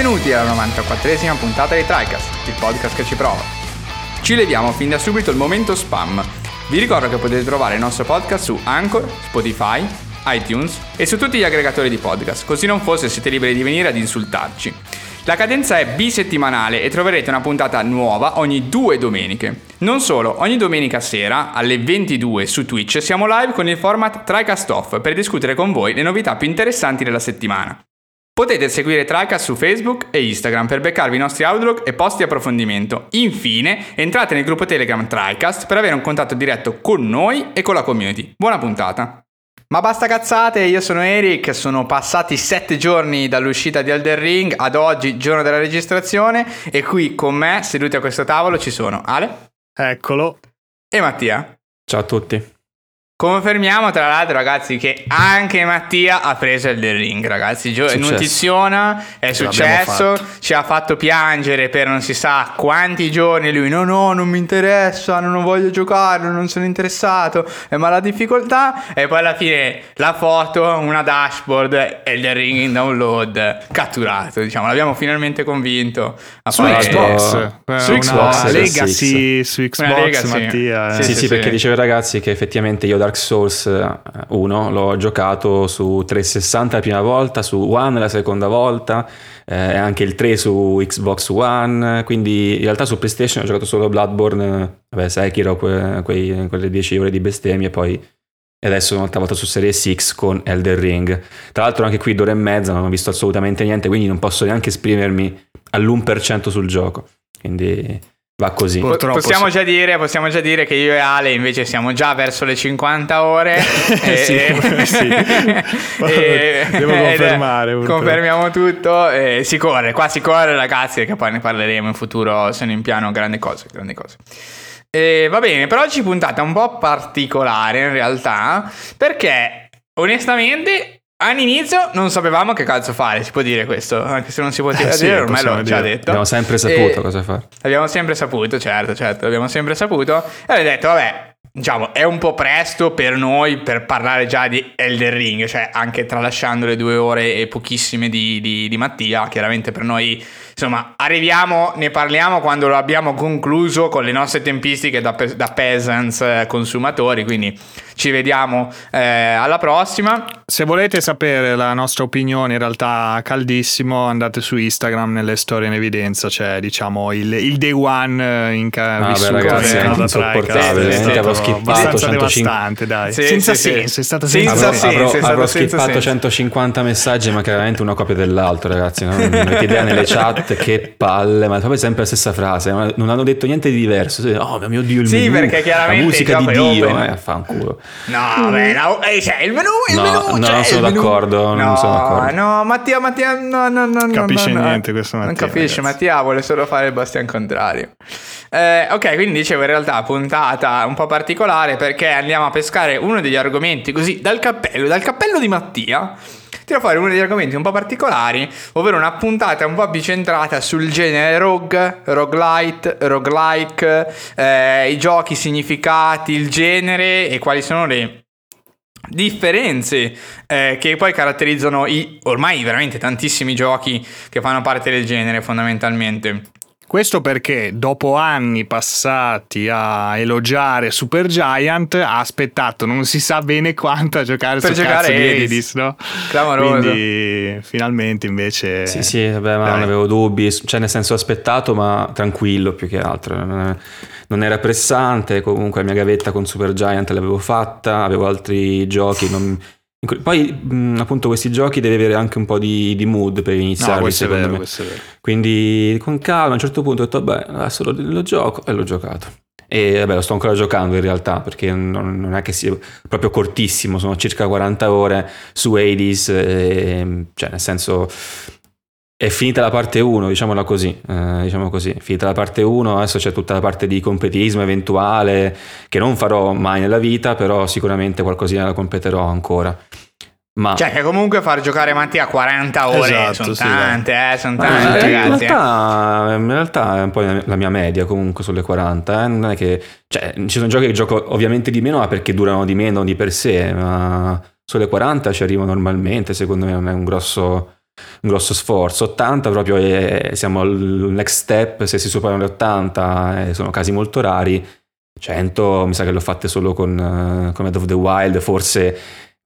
Benvenuti alla 94esima puntata di TriCast, il podcast che ci prova. Ci leviamo fin da subito il momento spam. Vi ricordo che potete trovare il nostro podcast su Anchor, Spotify, iTunes e su tutti gli aggregatori di podcast, così non fosse siete liberi di venire ad insultarci. La cadenza è bisettimanale e troverete una puntata nuova ogni due domeniche. Non solo, ogni domenica sera alle 22 su Twitch siamo live con il format TriCast Off per discutere con voi le novità più interessanti della settimana. Potete seguire TriCast su Facebook e Instagram per beccarvi i nostri outlook e post di approfondimento. Infine, entrate nel gruppo Telegram TriCast per avere un contatto diretto con noi e con la community. Buona puntata! Ma basta cazzate, io sono Eric, sono passati sette giorni dall'uscita di Elder Ring ad oggi, giorno della registrazione, e qui con me, seduti a questo tavolo, ci sono Ale Eccolo. e Mattia. Ciao a tutti. Confermiamo tra l'altro ragazzi che anche Mattia ha preso il ring ragazzi, Gio- notiziona, è Ce successo, ci ha fatto piangere per non si sa quanti giorni lui no no non mi interessa, non voglio giocare, non sono interessato, è ma la difficoltà e poi alla fine la foto, una dashboard e il ring in download catturato diciamo, l'abbiamo finalmente convinto a Su fare- Xbox. Eh, Eh, su una Xbox, Legacy su Xbox. Mattia. eh. Sì, Sì, sì, perché dicevo ai ragazzi che effettivamente io Dark Souls eh, 1 l'ho giocato su 360 la prima volta, su One la seconda volta, eh, anche il 3 su Xbox One, quindi in realtà su PlayStation ho giocato solo Bloodborne, eh, vabbè Sekiro, que- quei- quelle 10 ore di bestemmie poi e adesso un'altra volta su Series X con Elder Ring. Tra l'altro anche qui d'ora e mezza non ho visto assolutamente niente, quindi non posso neanche esprimermi all'1% sul gioco. Quindi va così. Po- Purtroppo possiamo, sì. già dire, possiamo già dire che io e Ale invece siamo già verso le 50 ore. e- Sì, sì. e- Devo confermare, purtroppo. Confermiamo tutto. e si corre, qua si corre ragazzi, che poi ne parleremo in futuro, sono in piano grandi cose, grandi cose. E va bene, per oggi puntata un po' particolare in realtà, perché onestamente all'inizio non sapevamo che cazzo fare, si può dire questo, anche se non si poteva Eh sì, dire, ormai possiamo l'ho già dire. detto. Abbiamo sempre saputo E- cosa fare. Abbiamo sempre saputo, certo, certo, abbiamo sempre saputo. E ho detto, vabbè, diciamo, è un po' presto per noi per parlare già di Elder Ring, cioè anche tralasciando le due ore e pochissime di, di- di Mattia, chiaramente per noi, insomma, arriviamo, ne parliamo quando lo abbiamo concluso con le nostre tempistiche da, da peasants eh, consumatori, quindi ci vediamo eh, alla prossima. Se volete sapere la nostra opinione, in realtà caldissimo, andate su Instagram nelle storie in evidenza, c'è diciamo il, il day one eh, in ca- Ah, beh, vissuto ragazzi, da- è insopportabile, è avevo skippato abbastanza 105 devastante, dai. Sì, senza sì, sì. senso, è stato Senza senza, Avrò, senso, avrò- è stato avrò senso. 150 messaggi, ma chiaramente una copia dell'altro, ragazzi. No? Non avete idea nelle chat, che palle, ma proprio sempre la stessa frase. non- hanno detto niente di diverso. Oh mio dio, il Sì, menù, perché chiaramente la musica di è Dio, eh, fanculo. No, beh, no, eh, c'è il menù, il No, menù, no, c'è non sono il menù. d'accordo, non no, sono d'accordo. No, Mattia, Mattia, no, no, no, no, Capisce no, no. niente questo Non Mattia, capisce, ragazzi. Mattia vuole solo fare il bastian contrario. Eh, ok, quindi dicevo in realtà puntata un po' particolare perché andiamo a pescare uno degli argomenti così dal cappello, dal cappello di Mattia. Tiro fuori uno degli argomenti un po' particolari, ovvero una puntata un po' bicentrata sul genere rogue, roguelite, roguelike, eh, i giochi, i significati, il genere e quali sono le differenze eh, che poi caratterizzano i ormai veramente tantissimi giochi che fanno parte del genere fondamentalmente. Questo perché dopo anni passati a elogiare Super Giant ha aspettato non si sa bene quanto a giocare Per su giocare cazzo di. Edis, no? Clamoroso. Quindi finalmente invece Sì, sì, vabbè, ma Dai. non avevo dubbi. Cioè, nel senso, aspettato, ma tranquillo più che altro. Non era pressante. Comunque, la mia gavetta con Super Giant l'avevo fatta. Avevo altri giochi. non- Poi, mh, appunto, questi giochi devi avere anche un po' di, di mood per No, iniziare. è secondo vero, me. Quindi, con calma, a un certo punto ho detto, beh, adesso lo, lo gioco e l'ho giocato. E vabbè, lo sto ancora giocando in realtà, perché non, non è che sia proprio cortissimo, sono circa 40 ore su Hades, e, cioè nel senso è finita la parte 1, diciamola così, eh, diciamo così, finita la parte 1, adesso c'è tutta la parte di completismo eventuale che non farò mai nella vita, però sicuramente qualcosina la completerò ancora. Ma Cioè, che comunque far giocare Mattia 40 ore Esatto, sono sì, tante, eh, sono Ma tante, in, ragazzi. eh. realtà, in realtà è un po' la mia media comunque sulle 40. eh. Non è che, cioè, ci sono giochi che gioco ovviamente di meno, ma perché durano di meno di per sé, ma sulle 40 ci arrivo normalmente. Secondo me non è un grosso, un grosso sforzo. 80 proprio è, siamo al next step, se si superano le 80 eh, sono casi molto rari. 100 mi sa che l'ho fatte solo con, uh, con Mad of the Wild, forse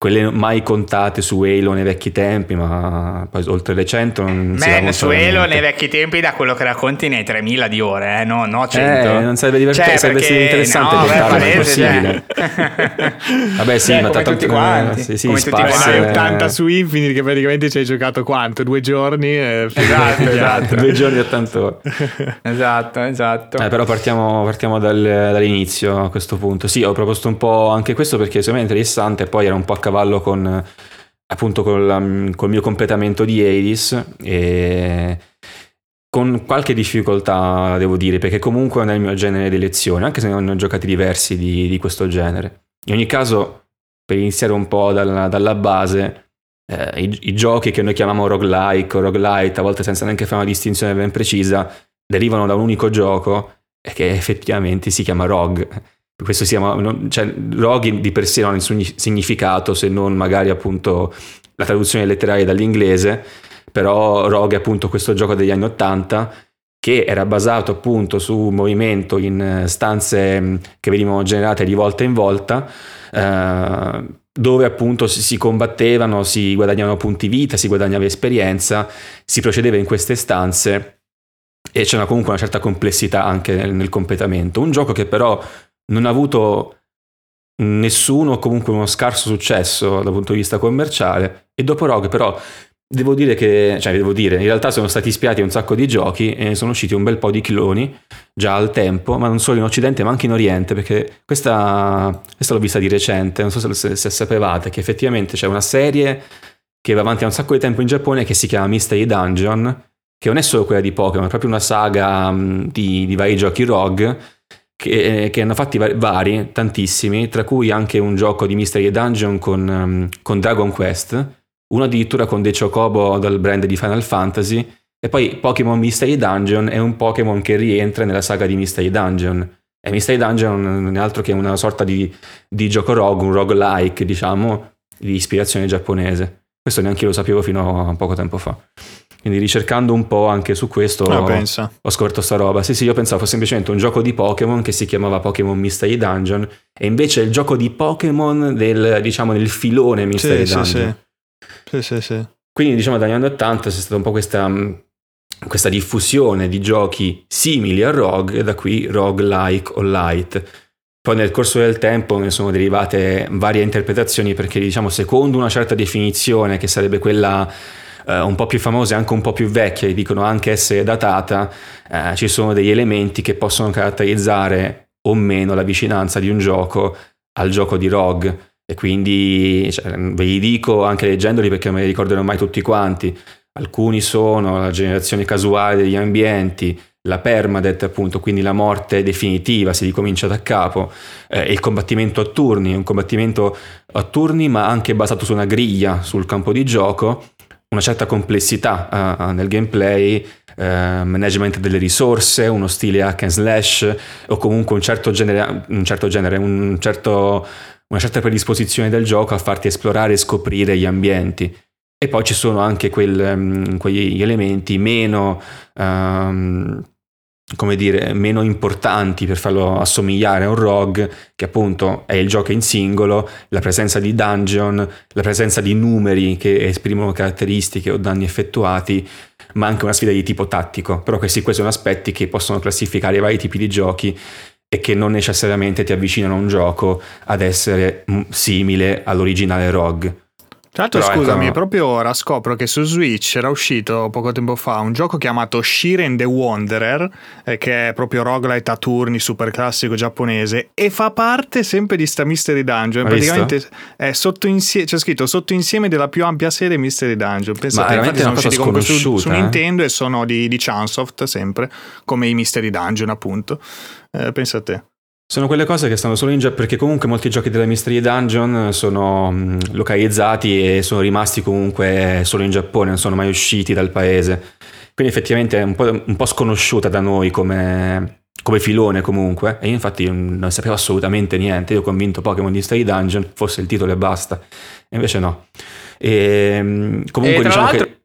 quelle mai contate su Halo nei vecchi tempi, ma poi oltre le 100 non Man, si su Halo nei vecchi tempi da quello che racconti nei 3000 di ore, eh? no, no 100. Eh, non sarebbe divertente, cioè, sarebbe interessante no, contarlo, ma è impossibile. Cioè. Vabbè sì, cioè, ma tanto tutti quanti. Sì, sì, come sparse, tutti 80 su Infinite che praticamente ci hai giocato quanto? Due giorni? Eh, esatto, esatto. Due giorni e 80 ore. esatto, esatto. Eh, però partiamo, partiamo dal, dall'inizio a questo punto. Sì, ho proposto un po' anche questo perché secondo me è interessante e poi era un po' a cavallo cavallo con appunto col, col mio completamento di Hades e con qualche difficoltà devo dire perché comunque non è il mio genere di lezione anche se ne ho giocati diversi di, di, questo genere. In ogni caso per iniziare un po' dalla, dalla base eh, i, i, giochi che noi chiamiamo roguelike o roguelite a volte senza neanche fare una distinzione ben precisa derivano da un unico gioco e che effettivamente si chiama rogue questo sia, cioè, roghi di per sé non ha nessun significato se non magari appunto la traduzione letteraria dall'inglese, però rogue è appunto questo gioco degli anni Ottanta che era basato appunto su un movimento in eh, stanze mm, che venivano generate di volta in volta, eh, dove appunto si combattevano, si guadagnavano punti vita, si guadagnava esperienza, si procedeva in queste stanze e c'era comunque una certa complessità anche nel, nel completamento. Un gioco che però non ha avuto nessuno comunque uno scarso successo dal punto di vista commerciale e dopo Rogue però devo dire che, cioè devo dire, in realtà sono stati spiati un sacco di giochi e ne sono usciti un bel po' di cloni già al tempo, ma non solo in Occidente ma anche in Oriente, perché questa, questa l'ho vista di recente, non so se, se, se sapevate, che effettivamente c'è una serie che va avanti da un sacco di tempo in Giappone che si chiama Mystery Dungeon, che non è solo quella di Pokémon, è proprio una saga di, di vari giochi Rogue, che, che, hanno fatti vari, tantissimi, tra cui anche un gioco di Mystery Dungeon con, um, con Dragon Quest, uno addirittura con dei Chocobo dal brand di Final Fantasy, e poi Pokémon Mystery Dungeon è un Pokémon che rientra nella saga di Mystery Dungeon. E Mystery Dungeon non è altro che una sorta di, di gioco rogue, un roguelike, diciamo, di ispirazione giapponese. Questo neanche io lo sapevo fino a poco tempo fa. Quindi ricercando un po' anche su questo ah, ho, ho, scoperto sta roba. Sì, sì, io pensavo fosse semplicemente un gioco di Pokémon che si chiamava Pokémon Mystery Dungeon e invece è il gioco di Pokémon del, diciamo, del filone Mystery sì, Dungeon. Sì, sì, sì. Quindi diciamo dagli anni 80 c'è stata un po' questa, questa diffusione di giochi simili a Rogue e da qui roguelike o light. Poi nel corso del tempo ne sono derivate varie interpretazioni perché diciamo secondo una certa definizione che sarebbe quella eh, un po' più famose, anche un po' più vecchie, dicono anche essere datata, eh, ci sono degli elementi che possono caratterizzare o meno la vicinanza di un gioco al gioco di Rogue. E quindi cioè, ve li dico anche leggendoli perché non me li ricorderò mai tutti quanti. Alcuni sono la generazione casuale degli ambienti, la permadeath appunto, quindi la morte definitiva, si ricomincia da capo, eh, il combattimento a turni, un combattimento a turni ma anche basato su una griglia sul campo di gioco una certa complessità uh, nel gameplay, uh, management delle risorse, uno stile hack and slash o comunque un certo genere, un certo genere un certo, una certa predisposizione del gioco a farti esplorare e scoprire gli ambienti. E poi ci sono anche quel, um, quegli elementi meno... Um, come dire, meno importanti per farlo assomigliare a un rogue, che appunto è il gioco in singolo, la presenza di dungeon, la presenza di numeri che esprimono caratteristiche o danni effettuati, ma anche una sfida di tipo tattico. Però questi qui sono aspetti che possono classificare i vari tipi di giochi e che non necessariamente ti avvicinano a un gioco ad essere mm, simile all'originale rogue. Tra l'altro, Però scusami, ecco... proprio ora scopro che su Switch era uscito poco tempo fa un gioco chiamato Shiren the Wanderer, eh, che è proprio roguelite a turni, super classico giapponese, e fa parte sempre di sta Mystery Dungeon. Hai Praticamente visto? è sotto insieme, c'è scritto sotto insieme della più ampia serie Mystery Dungeon. Pensate, infatti sono usciti comunque su, su eh? Nintendo e sono di, di Chunsoft sempre, come i Mystery Dungeon appunto. Eh, pensa a te. Sono quelle cose che stanno solo in Giappone perché comunque molti giochi della Mystery Dungeon sono mm, localizzati e sono rimasti comunque solo in Giappone, non sono mai usciti dal paese. Quindi effettivamente è un po', un po sconosciuta da noi come, come, filone comunque. E io infatti non sapevo assolutamente niente. Io ho convinto Pokémon Mystery Dungeon, fosse il titolo e basta. E invece no. E, mm, comunque e diciamo che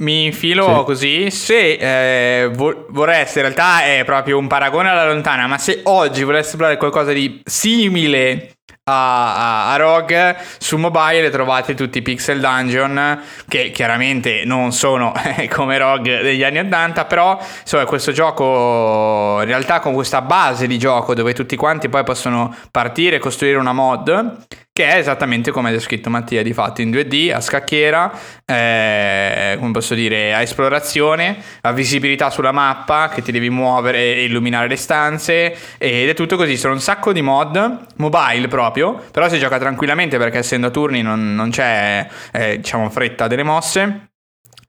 mi infilo sì. così. Se eh, vo- vorreste, in realtà è proprio un paragone alla lontana, ma se oggi voleste esplorare qualcosa di simile a, a, a Rogue su mobile trovate tutti i Pixel Dungeon che chiaramente non sono come Rogue degli anni 80 però insomma questo gioco in realtà con questa base di gioco dove tutti quanti poi possono partire e costruire una mod che è esattamente come ha descritto Mattia, di fatto in 2D, a scacchiera, eh, come posso dire, a esplorazione, a visibilità sulla mappa, che ti devi muovere e illuminare le stanze, ed è tutto così, sono un sacco di mod, mobile proprio, però si gioca tranquillamente perché essendo a turni non, non c'è, eh, diciamo, fretta delle mosse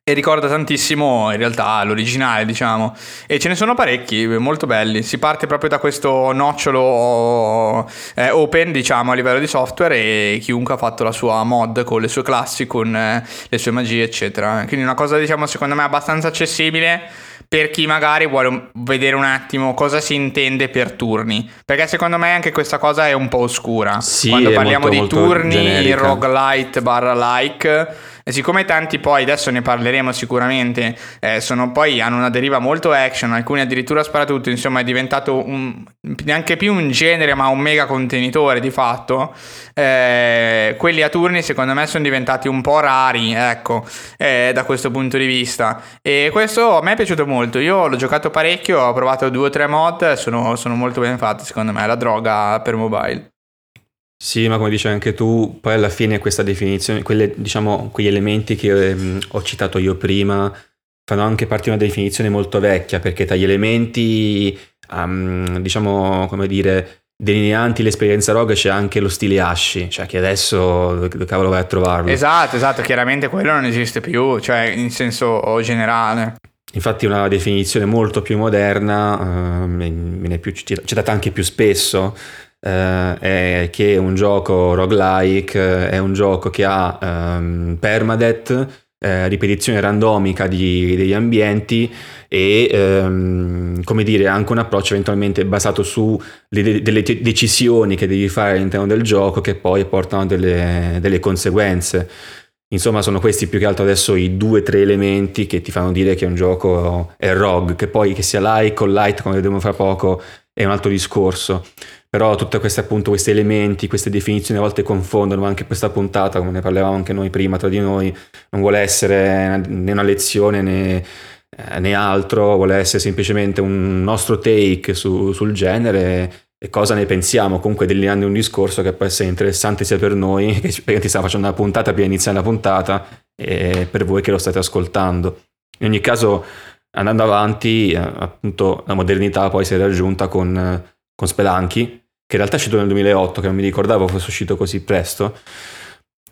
e ricorda tantissimo in realtà l'originale, diciamo. E ce ne sono parecchi, molto belli. Si parte proprio da questo nocciolo eh, open, diciamo, a livello di software e chiunque ha fatto la sua mod con le sue classi, con eh, le sue magie, eccetera. Quindi una cosa, diciamo, secondo me abbastanza accessibile per chi magari vuole vedere un attimo cosa si intende per turni. Perché secondo me anche questa cosa è un po' oscura. Sì, Quando parliamo molto, di molto turni, generica. roguelite barra like e siccome tanti poi, adesso ne parleremo sicuramente, eh, sono poi hanno una deriva molto action, alcuni addirittura sparatutto, insomma è diventato un, neanche più un genere ma un mega contenitore di fatto, eh, quelli a turni secondo me sono diventati un po' rari, ecco, eh, da questo punto di vista. E questo a me è piaciuto molto, io l'ho giocato parecchio, ho provato due o tre mod, sono, sono molto ben fatti secondo me, la droga per mobile. Sì, ma come dicevi anche tu, poi alla fine questa definizione, quelle, diciamo, quegli elementi che ehm, ho citato io prima, fanno anche parte di una definizione molto vecchia, perché tra gli elementi, um, diciamo, come dire, delineanti l'esperienza rogue c'è anche lo stile Ashi, cioè che adesso dove cavolo vai a trovarlo? Esatto, esatto, chiaramente quello non esiste più, cioè in senso generale. Infatti una definizione molto più moderna, uh, viene più citata anche più spesso, Uh, è che un gioco roguelike uh, è un gioco che ha um, permadeath, uh, ripetizione randomica di, degli ambienti e um, come dire anche un approccio eventualmente basato su de- delle te- decisioni che devi fare all'interno del gioco che poi portano delle, delle conseguenze. Insomma, sono questi più che altro adesso i due o tre elementi che ti fanno dire che un gioco è rogue, che poi che sia like o light, come vedremo fra poco, è un altro discorso però tutti questi elementi, queste definizioni a volte confondono anche questa puntata, come ne parlavamo anche noi prima tra di noi, non vuole essere né una lezione né, eh, né altro, vuole essere semplicemente un nostro take su, sul genere e cosa ne pensiamo, comunque delineando un discorso che può essere interessante sia per noi, che ti stiamo facendo una puntata prima di iniziare la puntata, e per voi che lo state ascoltando. In ogni caso, andando avanti, eh, appunto la modernità poi si è raggiunta con, con Spelunky, che in realtà è uscito nel 2008, che non mi ricordavo fosse uscito così presto,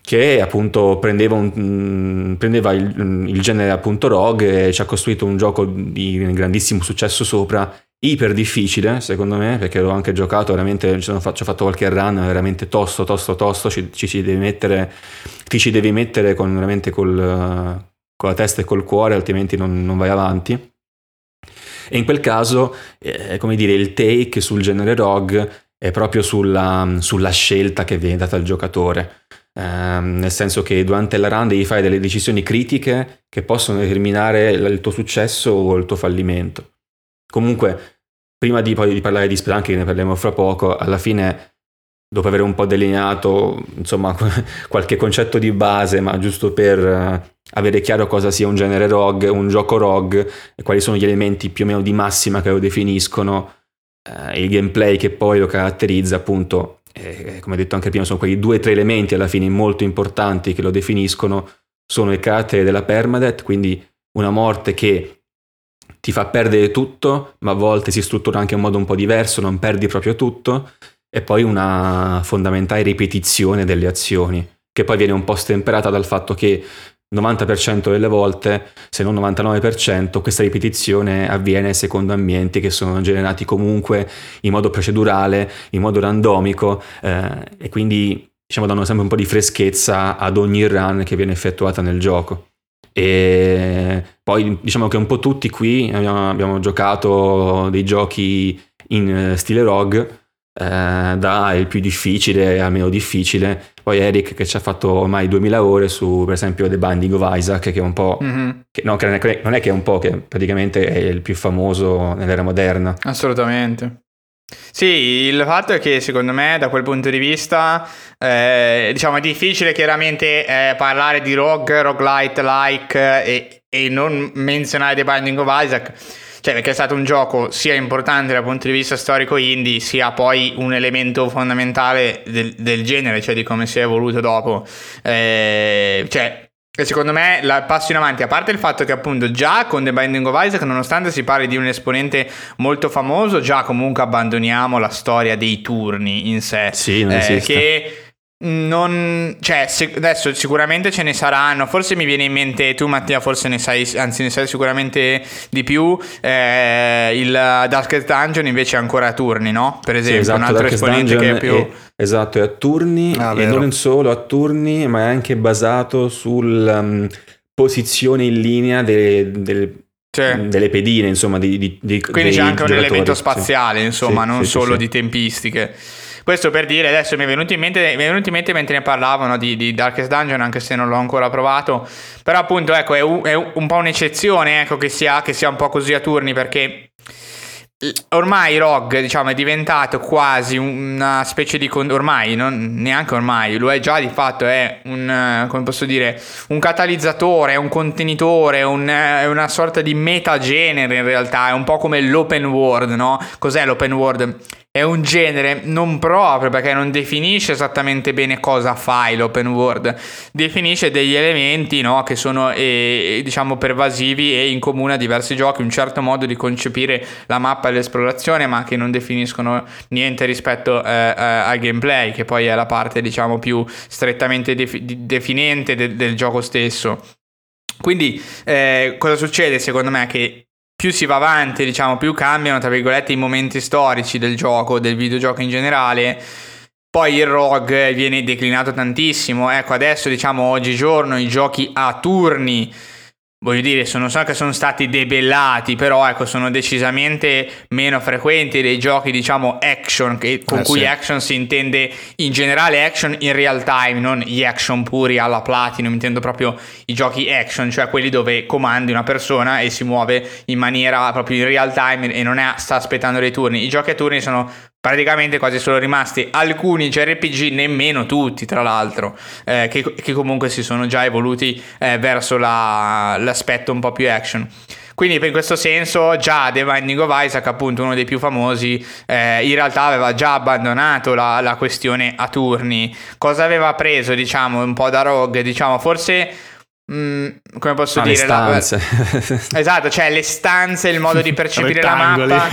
che appunto prendeva, un, mm, prendeva il, il, genere appunto rogue e ci ha costruito un gioco di grandissimo successo sopra, iper difficile secondo me, perché l'ho anche giocato, veramente ci ho fatto qualche run, veramente tosto, tosto, tosto, ci, ci, ci devi mettere, ti ci devi mettere con, veramente col, con la testa e col cuore, altrimenti non, non vai avanti. E in quel caso, eh, come dire, il take sul genere rogue è proprio sulla, sulla scelta che viene data al giocatore. Um, nel senso che durante la run devi fare delle decisioni critiche che possono determinare il tuo successo o il tuo fallimento. Comunque, prima di, poi di parlare di Spelunky, che ne parliamo fra poco, alla fine, dopo aver un po' delineato insomma, qualche concetto di base, ma giusto per uh, avere chiaro cosa sia un genere rogue, un gioco rogue, e quali sono gli elementi più o meno di massima che lo definiscono, eh, il gameplay che poi lo caratterizza appunto, eh, come detto anche prima, sono quei due o tre elementi alla fine molto importanti che lo definiscono, sono il carattere della permadeath, quindi una morte che ti fa perdere tutto, ma a volte si struttura anche in modo un po' diverso, non perdi proprio tutto, e poi una fondamentale ripetizione delle azioni, che poi viene un po' stemperata dal fatto che 90% delle volte, se non 99%, questa ripetizione avviene secondo ambienti che sono generati comunque in modo procedurale, in modo randomico eh, e quindi diciamo danno sempre un po' di freschezza ad ogni run che viene effettuata nel gioco. E poi diciamo che un po' tutti qui abbiamo, abbiamo giocato dei giochi in stile rogue eh, da il più difficile al meno difficile. Poi Eric che ci ha fatto ormai 2000 ore su per esempio The Binding of Isaac che è un po'... Mm-hmm. Che, no, che non è che è un po', che praticamente è il più famoso nell'era moderna. Assolutamente. Sì, il fatto è che secondo me da quel punto di vista eh, diciamo è difficile chiaramente eh, parlare di rogue, roguelite like e, e non menzionare The Binding of Isaac cioè perché è stato un gioco sia importante dal punto di vista storico indie, sia poi un elemento fondamentale del, del genere, cioè di come si è evoluto dopo. Eh, cioè, secondo me il passo in avanti, a parte il fatto che appunto già con The Binding of Isaac, nonostante si parli di un esponente molto famoso, già comunque abbandoniamo la storia dei turni in sé. Sì, non eh, che non, cioè, adesso sicuramente ce ne saranno. Forse mi viene in mente tu, Mattia, forse ne sai, anzi, ne sai sicuramente di più. Eh, il Darkest Dungeon invece è ancora a turni, no? Per esempio, sì, esatto, un altro Darkest esponente Dungeon che è più. È, esatto, è a turni ah, e non solo a turni, ma è anche basato sulla um, posizione in linea delle, delle cioè, delle pedine, insomma, di, di, di Quindi c'è anche un elemento spaziale, sì. insomma, sì, non solo di tempistiche. Questo per dire, adesso mi è venuto in mente, mi è venuto in mente mentre ne parlavano di, di, Darkest Dungeon, anche se non l'ho ancora provato. Però appunto, ecco, è un, è un po' un'eccezione, ecco, che sia, che sia un po' così a turni, perché ormai Rogue diciamo è diventato quasi una specie di con- ormai non, neanche ormai lo è già di fatto è un come posso dire un catalizzatore un contenitore un, una sorta di metagenere in realtà è un po' come l'open world no cos'è l'open world è un genere non proprio perché non definisce esattamente bene cosa fai l'open world, definisce degli elementi no, che sono eh, diciamo pervasivi e in comune a diversi giochi, un certo modo di concepire la mappa e l'esplorazione ma che non definiscono niente rispetto eh, eh, al gameplay che poi è la parte diciamo più strettamente def- definente de- del gioco stesso. Quindi eh, cosa succede secondo me? Che più si va avanti, diciamo, più cambiano, tra virgolette, i momenti storici del gioco, del videogioco in generale. Poi il rogue viene declinato tantissimo. Ecco, adesso, diciamo, oggigiorno i giochi a turni voglio dire, sono, so che sono stati debellati, però ecco, sono decisamente meno frequenti dei giochi, diciamo, action, che, con eh, cui sì. action si intende in generale action in real time, non gli action puri alla platinum, intendo proprio i giochi action, cioè quelli dove comandi una persona e si muove in maniera proprio in real time e non è, sta aspettando dei turni. I giochi a turni sono praticamente quasi solo rimasti alcuni JRPG, nemmeno tutti tra l'altro, eh, che, che, comunque si sono già evoluti eh, verso la, l'aspetto un po' più action. Quindi in questo senso già The Binding of Isaac, appunto uno dei più famosi, eh, in realtà aveva già abbandonato la, la, questione a turni. Cosa aveva preso, diciamo, un po' da Rogue? Diciamo, forse Mm, come posso ah, dire? Le stanze. La... esatto, cioè le stanze, il modo di percepire la mappa.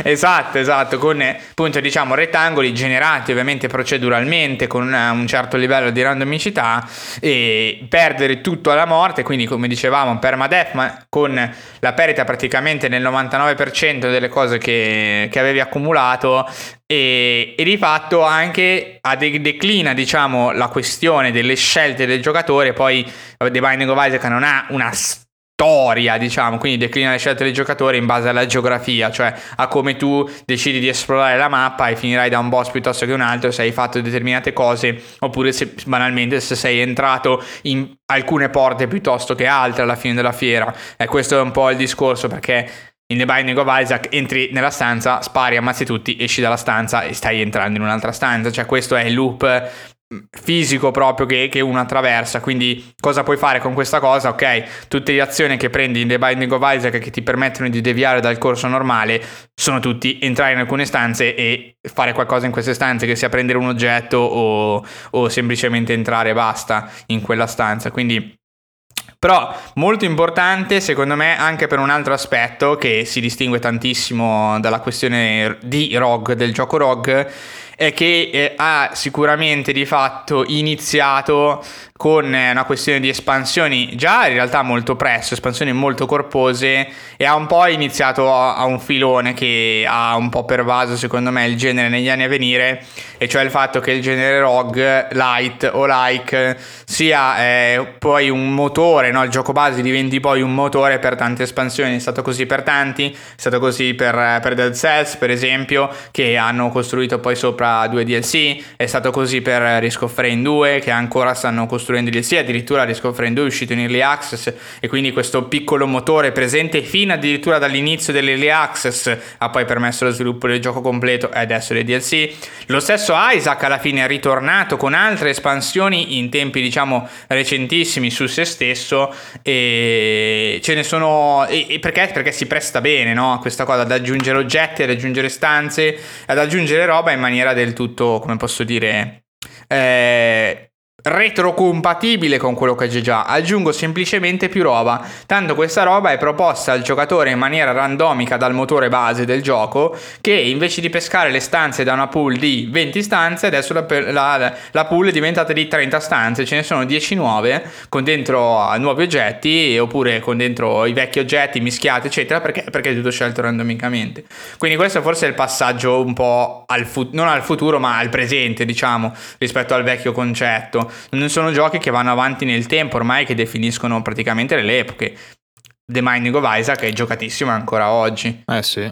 esatto, esatto, con appunto diciamo rettangoli generati ovviamente proceduralmente con un certo livello di randomicità e perdere tutto alla morte, quindi come dicevamo permadeath ma con la perdita praticamente nel 99% delle cose che, che avevi accumulato e, e, di fatto anche declina diciamo la questione delle scelte del giocatore. Poi The Binding of Isaac non ha una storia diciamo quindi declina le scelte del giocatore in base alla geografia cioè a come tu decidi di esplorare la mappa e finirai da un boss piuttosto che un altro se hai fatto determinate cose oppure se banalmente se sei entrato in alcune porte piuttosto che altre alla fine della fiera. E questo è un po' il discorso perché in The Binding of Isaac entri nella stanza, spari, ammazzi tutti, esci dalla stanza e stai entrando in un'altra stanza. Cioè questo è il loop mm, fisico proprio che, che, uno attraversa. Quindi cosa puoi fare con questa cosa? Ok, tutte le azioni che prendi in The Binding of Isaac che ti permettono di deviare dal corso normale sono tutti entrare in alcune stanze e fare qualcosa in queste stanze, che sia prendere un oggetto o, o semplicemente entrare e basta in quella stanza. Quindi però molto importante secondo me anche per un altro aspetto che si distingue tantissimo dalla questione di ROG, del gioco ROG, è che eh, ha sicuramente di fatto iniziato con eh, una questione di espansioni già in realtà molto presto, espansioni molto corpose e ha un po' iniziato a, a un filone che ha un po' pervaso secondo me il genere negli anni a venire e cioè il fatto che il genere rogue, light o like sia eh, poi un motore, no? il gioco base diventi poi un motore per tante espansioni, è stato così per tanti, è stato così per, per Dead Cells per esempio che hanno costruito poi sopra due DLC, è stato così per Risk of Rain 2 che ancora stanno costruendo DLC, addirittura Risk of Rain 2 è uscito in Early Access e quindi questo piccolo motore presente fino addirittura dall'inizio dell'Early Access ha poi permesso lo sviluppo del gioco completo e adesso le DLC. Lo stesso Isaac alla fine è ritornato con altre espansioni in tempi diciamo recentissimi su se stesso e ce ne sono e, perché? perché si presta bene no? a questa cosa ad aggiungere oggetti ad aggiungere stanze ad aggiungere roba in maniera del tutto come posso dire eh, retrocompatibile con quello che c'è già, aggiungo semplicemente più roba, tanto questa roba è proposta al giocatore in maniera randomica dal motore base del gioco che invece di pescare le stanze da una pool di 20 stanze adesso la, la, la pool è diventata di 30 stanze, ce ne sono 10 nuove con dentro nuovi oggetti oppure con dentro i vecchi oggetti mischiati eccetera perché, perché è tutto scelto randomicamente. Quindi questo forse è il passaggio un po' al fu- non al futuro ma al presente diciamo rispetto al vecchio concetto non sono giochi che vanno avanti nel tempo ormai, che definiscono praticamente le epoche. The Mining of Isaac è giocatissimo ancora oggi. Eh sì.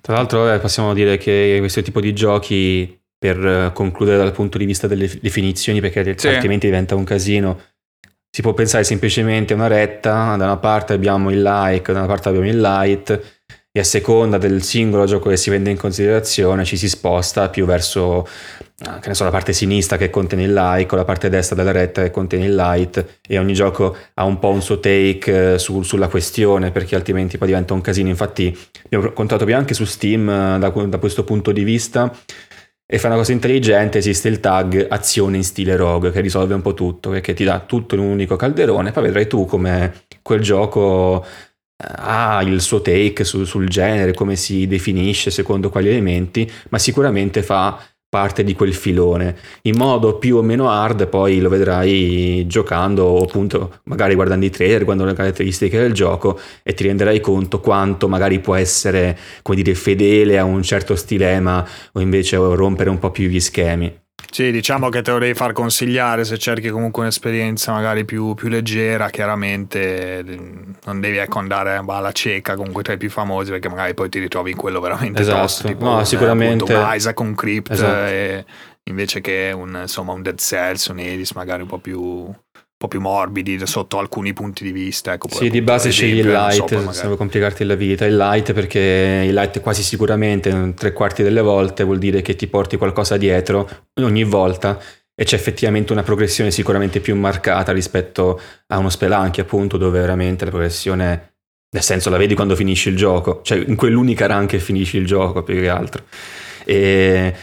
Tra l'altro possiamo dire che questo tipo di giochi, per concludere dal punto di vista delle definizioni, perché sì. altrimenti diventa un casino, si può pensare semplicemente a una retta, da una parte abbiamo il like, da una parte abbiamo il light, e a seconda del singolo gioco che si prende in considerazione ci si sposta più verso ne so, la parte sinistra che contiene il like o la parte destra della retta che contiene il light e ogni gioco ha un po' un suo take eh, su, sulla questione perché altrimenti poi diventa un casino. Infatti abbiamo contato più anche su Steam eh, da, da questo punto di vista e fa una cosa intelligente, esiste il tag azione in stile rogue che risolve un po' tutto, perché ti dà tutto in un unico calderone, poi vedrai tu come quel gioco eh, ha il suo take su, sul genere, come si definisce, secondo quali elementi, ma sicuramente fa parte di quel filone. In modo più o meno hard poi lo vedrai giocando o appunto magari guardando i trailer guardando le caratteristiche del gioco e ti renderai conto quanto magari può essere come dire fedele a un certo stilema o invece rompere un po' più gli schemi sì, diciamo che te lo devi far consigliare se cerchi comunque un'esperienza magari più, più leggera, chiaramente non devi ecco andare alla cieca comunque tra i più famosi perché magari poi ti ritrovi in quello veramente esatto. tosto, tipo no, un, sicuramente. un Isaac, un Crypt, esatto. e, invece che un, insomma, un Dead Cells, un Edis magari un po' più po' più morbidi sotto alcuni punti di vista. Ecco, sì, di base scegli il light, so, se vuoi complicarti la vita. Il light perché il light quasi sicuramente tre quarti delle volte vuol dire che ti porti qualcosa dietro ogni volta e c'è effettivamente una progressione sicuramente più marcata rispetto a uno Spelunky appunto dove veramente la progressione nel senso la vedi quando finisci il gioco, cioè in quell'unica run che finisci il gioco più che altro. E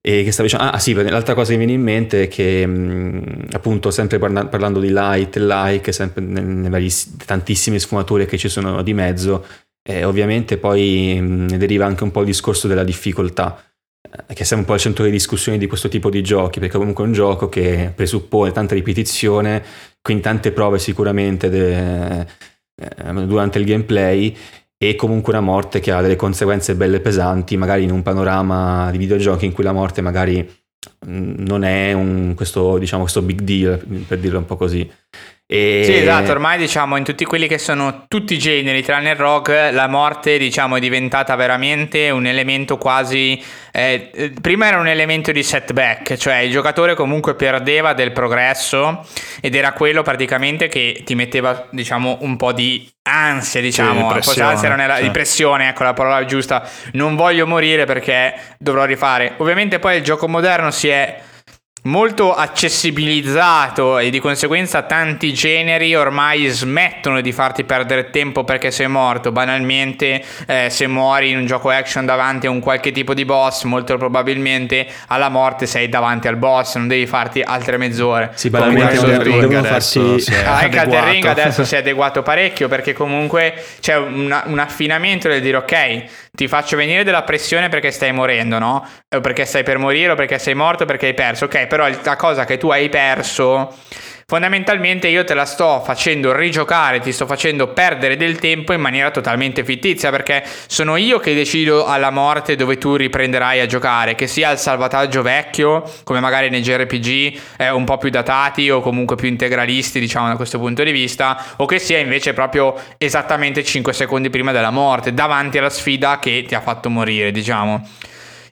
e che stavo dicendo, ah sì, l'altra cosa che mi viene in mente è che mh, appunto sempre parla- parlando di light e like, sempre nelle varie tantissime sfumature che ci sono di mezzo, eh, ovviamente poi mh, ne deriva anche un po' il discorso della difficoltà, eh, che sempre un po' al centro delle discussioni di questo tipo di giochi, perché comunque è un gioco che presuppone tanta ripetizione, quindi tante prove sicuramente de- eh, durante il gameplay e comunque una morte che ha delle conseguenze belle pesanti, magari in un panorama di videogiochi in cui la morte magari mm, non è un, questo, diciamo, questo big deal, per dirlo un po' così. E... Sì, esatto, ormai diciamo in tutti quelli che sono tutti i generi, tranne il rock, la morte diciamo è diventata veramente un elemento quasi eh, prima era un elemento di setback, cioè il giocatore comunque perdeva del progresso ed era quello praticamente che ti metteva, diciamo, un po' di ansia, diciamo, sì, forse ansia non era sì. di pressione, ecco la parola giusta. Non voglio morire perché dovrò rifare. Ovviamente poi il gioco moderno si è molto accessibilizzato e di conseguenza tanti generi ormai smettono di farti perdere tempo perché sei morto. Banalmente, eh, se muori in un gioco action davanti a un qualche tipo di boss, molto probabilmente alla morte sei davanti al boss, non devi farti altre mezz'ore. Sì, banalmente devono farsi... Ah, anche Elden Ring adesso si è adeguato parecchio perché comunque c'è una, un affinamento nel dire ok ti faccio venire della pressione perché stai morendo, no? O perché stai per morire o perché sei morto o perché hai perso. Ok, però la cosa che tu hai perso fondamentalmente io te la sto facendo rigiocare, ti sto facendo perdere del tempo in maniera totalmente fittizia perché sono io che decido alla morte dove tu riprenderai a giocare, che sia il salvataggio vecchio, come magari nei JRPG eh, un po' più datati o comunque più integralisti, diciamo da questo punto di vista, o che sia invece proprio esattamente 5 secondi prima della morte, davanti alla sfida che ti ha fatto morire, diciamo.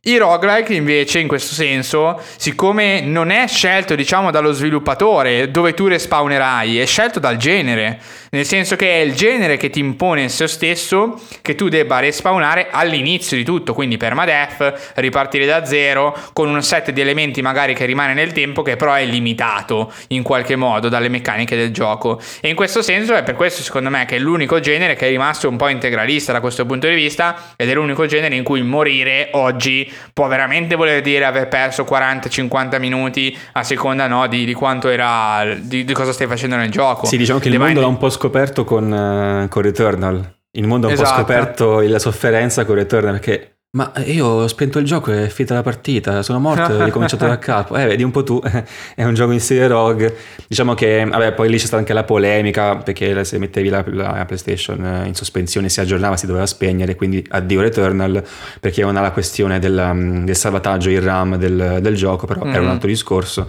I roguelike invece in questo senso, siccome non è scelto diciamo dallo sviluppatore dove tu respawnerai, è scelto dal genere, nel senso che è il genere che ti impone in se stesso che tu debba respawnare all'inizio di tutto, quindi permadeath, ripartire da zero con un set di elementi magari che rimane nel tempo che però è limitato in qualche modo dalle meccaniche del gioco. E in questo senso è per questo secondo me che è l'unico genere che è rimasto un po' integralista da questo punto di vista ed è l'unico genere in cui morire oggi può veramente voler dire aver perso 40-50 minuti a seconda no, di, di, quanto era di, di, cosa stai facendo nel gioco. Sì, diciamo che il mondo l'ha un po' scoperto con, uh, con Returnal. Il mondo ha un esatto. po' scoperto la sofferenza con Returnal perché ma io ho spento il gioco e è finita la partita, sono morto e ho ricominciato da capo. Eh, vedi un po' tu, è un gioco in serie rogue. Diciamo che, vabbè, poi lì c'è stata anche la polemica, perché se mettevi la, la, PlayStation in sospensione si aggiornava, si doveva spegnere, quindi addio Returnal, perché non ha la questione del, mm, del salvataggio in RAM del, del gioco, però mm. era un mm. altro discorso.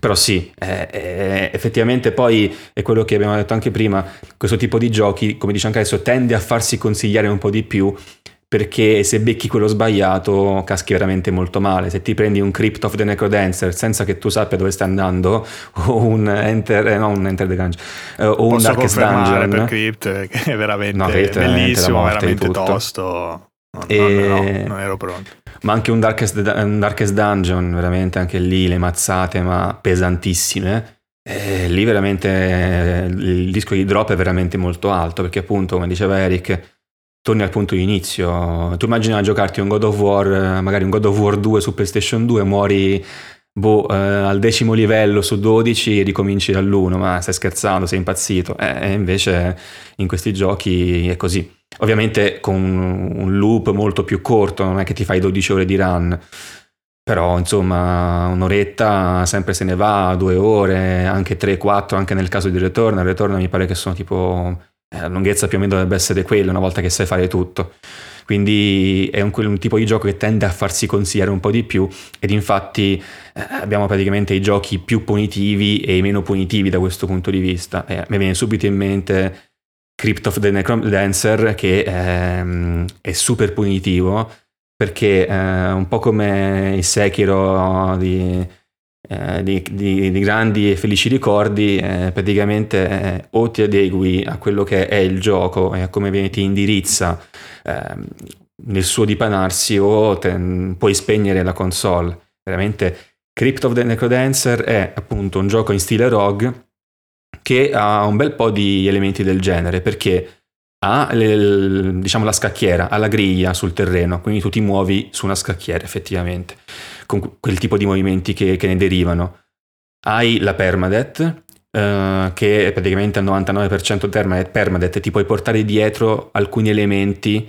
Però sì, eh, eh, effettivamente poi è quello che abbiamo detto anche prima, questo tipo di giochi, come dice anche adesso, tende a farsi consigliare un po' di più perché se becchi quello sbagliato caschi veramente molto male. Se ti prendi un Crypt of the Necrodancer senza che tu sappia dove stai andando, o un Enter, eh, no, un Enter the Gungeon, uh, o un Darkest Dungeon. per Crypt che è veramente no, Crypt bellissimo, veramente tosto. No, e... no, no, non ero pronto. Ma anche un Darkest, un Darkest Dungeon, veramente anche lì le mazzate, ma pesantissime. E lì veramente il disco di drop è veramente molto alto perché appunto come diceva Eric torni al punto di inizio. Tu immagini a giocarti un God of War, magari un God of War 2 su PlayStation 2, muori boh, eh, al decimo livello su 12 e ricominci dall'1, ma stai scherzando, sei impazzito. Eh, e invece in questi giochi è così. Ovviamente con un loop molto più corto, non è che ti fai 12 ore di run. Però insomma un'oretta sempre se ne va, due ore, anche 3-4 anche nel caso di Return. Return mi pare che sono tipo eh, la lunghezza più o meno dovrebbe essere quella una volta che sai fare tutto. Quindi è un, un, tipo di gioco che tende a farsi consigliare un po' di più ed infatti eh, abbiamo praticamente i giochi più punitivi e i meno punitivi da questo punto di vista. Eh, mi viene subito in mente Crypt of the Necrodancer che ehm, è super punitivo perché eh, un po' come il Sekiro di eh, di, di, di, grandi e felici ricordi, eh, praticamente eh, o ti adegui a quello che è il gioco e a come viene, ti indirizza ehm, nel suo dipanarsi o te, puoi spegnere la console. Veramente Crypt of the Necrodancer è appunto un gioco in stile rogue che ha un bel po' di elementi del genere perché ha le, diciamo la scacchiera, ha la griglia sul terreno, quindi tu ti muovi su una scacchiera effettivamente con quel tipo di movimenti che, che ne derivano. Hai la permadeath, Uh, che è praticamente al 99% permadeath, permadeath, ti puoi portare dietro alcuni elementi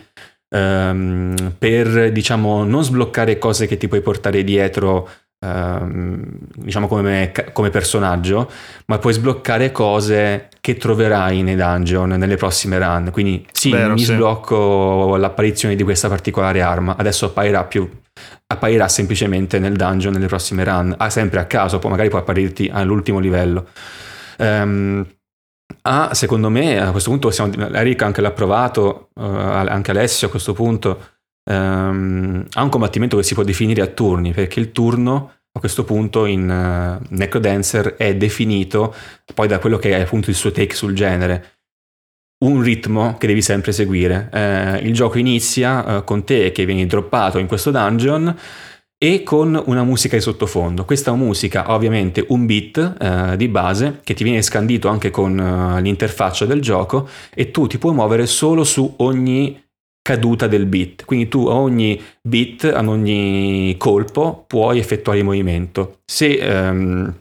um, per, diciamo, non sbloccare cose che ti puoi portare dietro, um, diciamo, come, come, personaggio, ma puoi sbloccare cose che troverai nei dungeon nelle prossime run. Quindi sì, Vero, mi sì. sblocco l'apparizione di questa particolare arma, adesso apparirà più apparirà semplicemente nel dungeon nelle prossime run, ah, sempre a caso, poi magari può apparirti all'ultimo livello. Um, ah, secondo me a questo punto possiamo, Eric anche l'ha provato, uh, anche Alessio a questo punto, um, ha un combattimento che si può definire a turni, perché il turno a questo punto in uh, Necrodancer è definito poi da quello che è appunto il suo take sul genere un ritmo che devi sempre seguire. Eh, il gioco inizia eh, con te che vieni droppato in questo dungeon e con una musica di sottofondo. Questa musica ha ovviamente un beat di base che ti viene scandito anche con uh, l'interfaccia del gioco e tu ti puoi muovere solo su ogni caduta del beat. Quindi tu a ogni beat, ad ogni colpo puoi effettuare il movimento. Se ehm,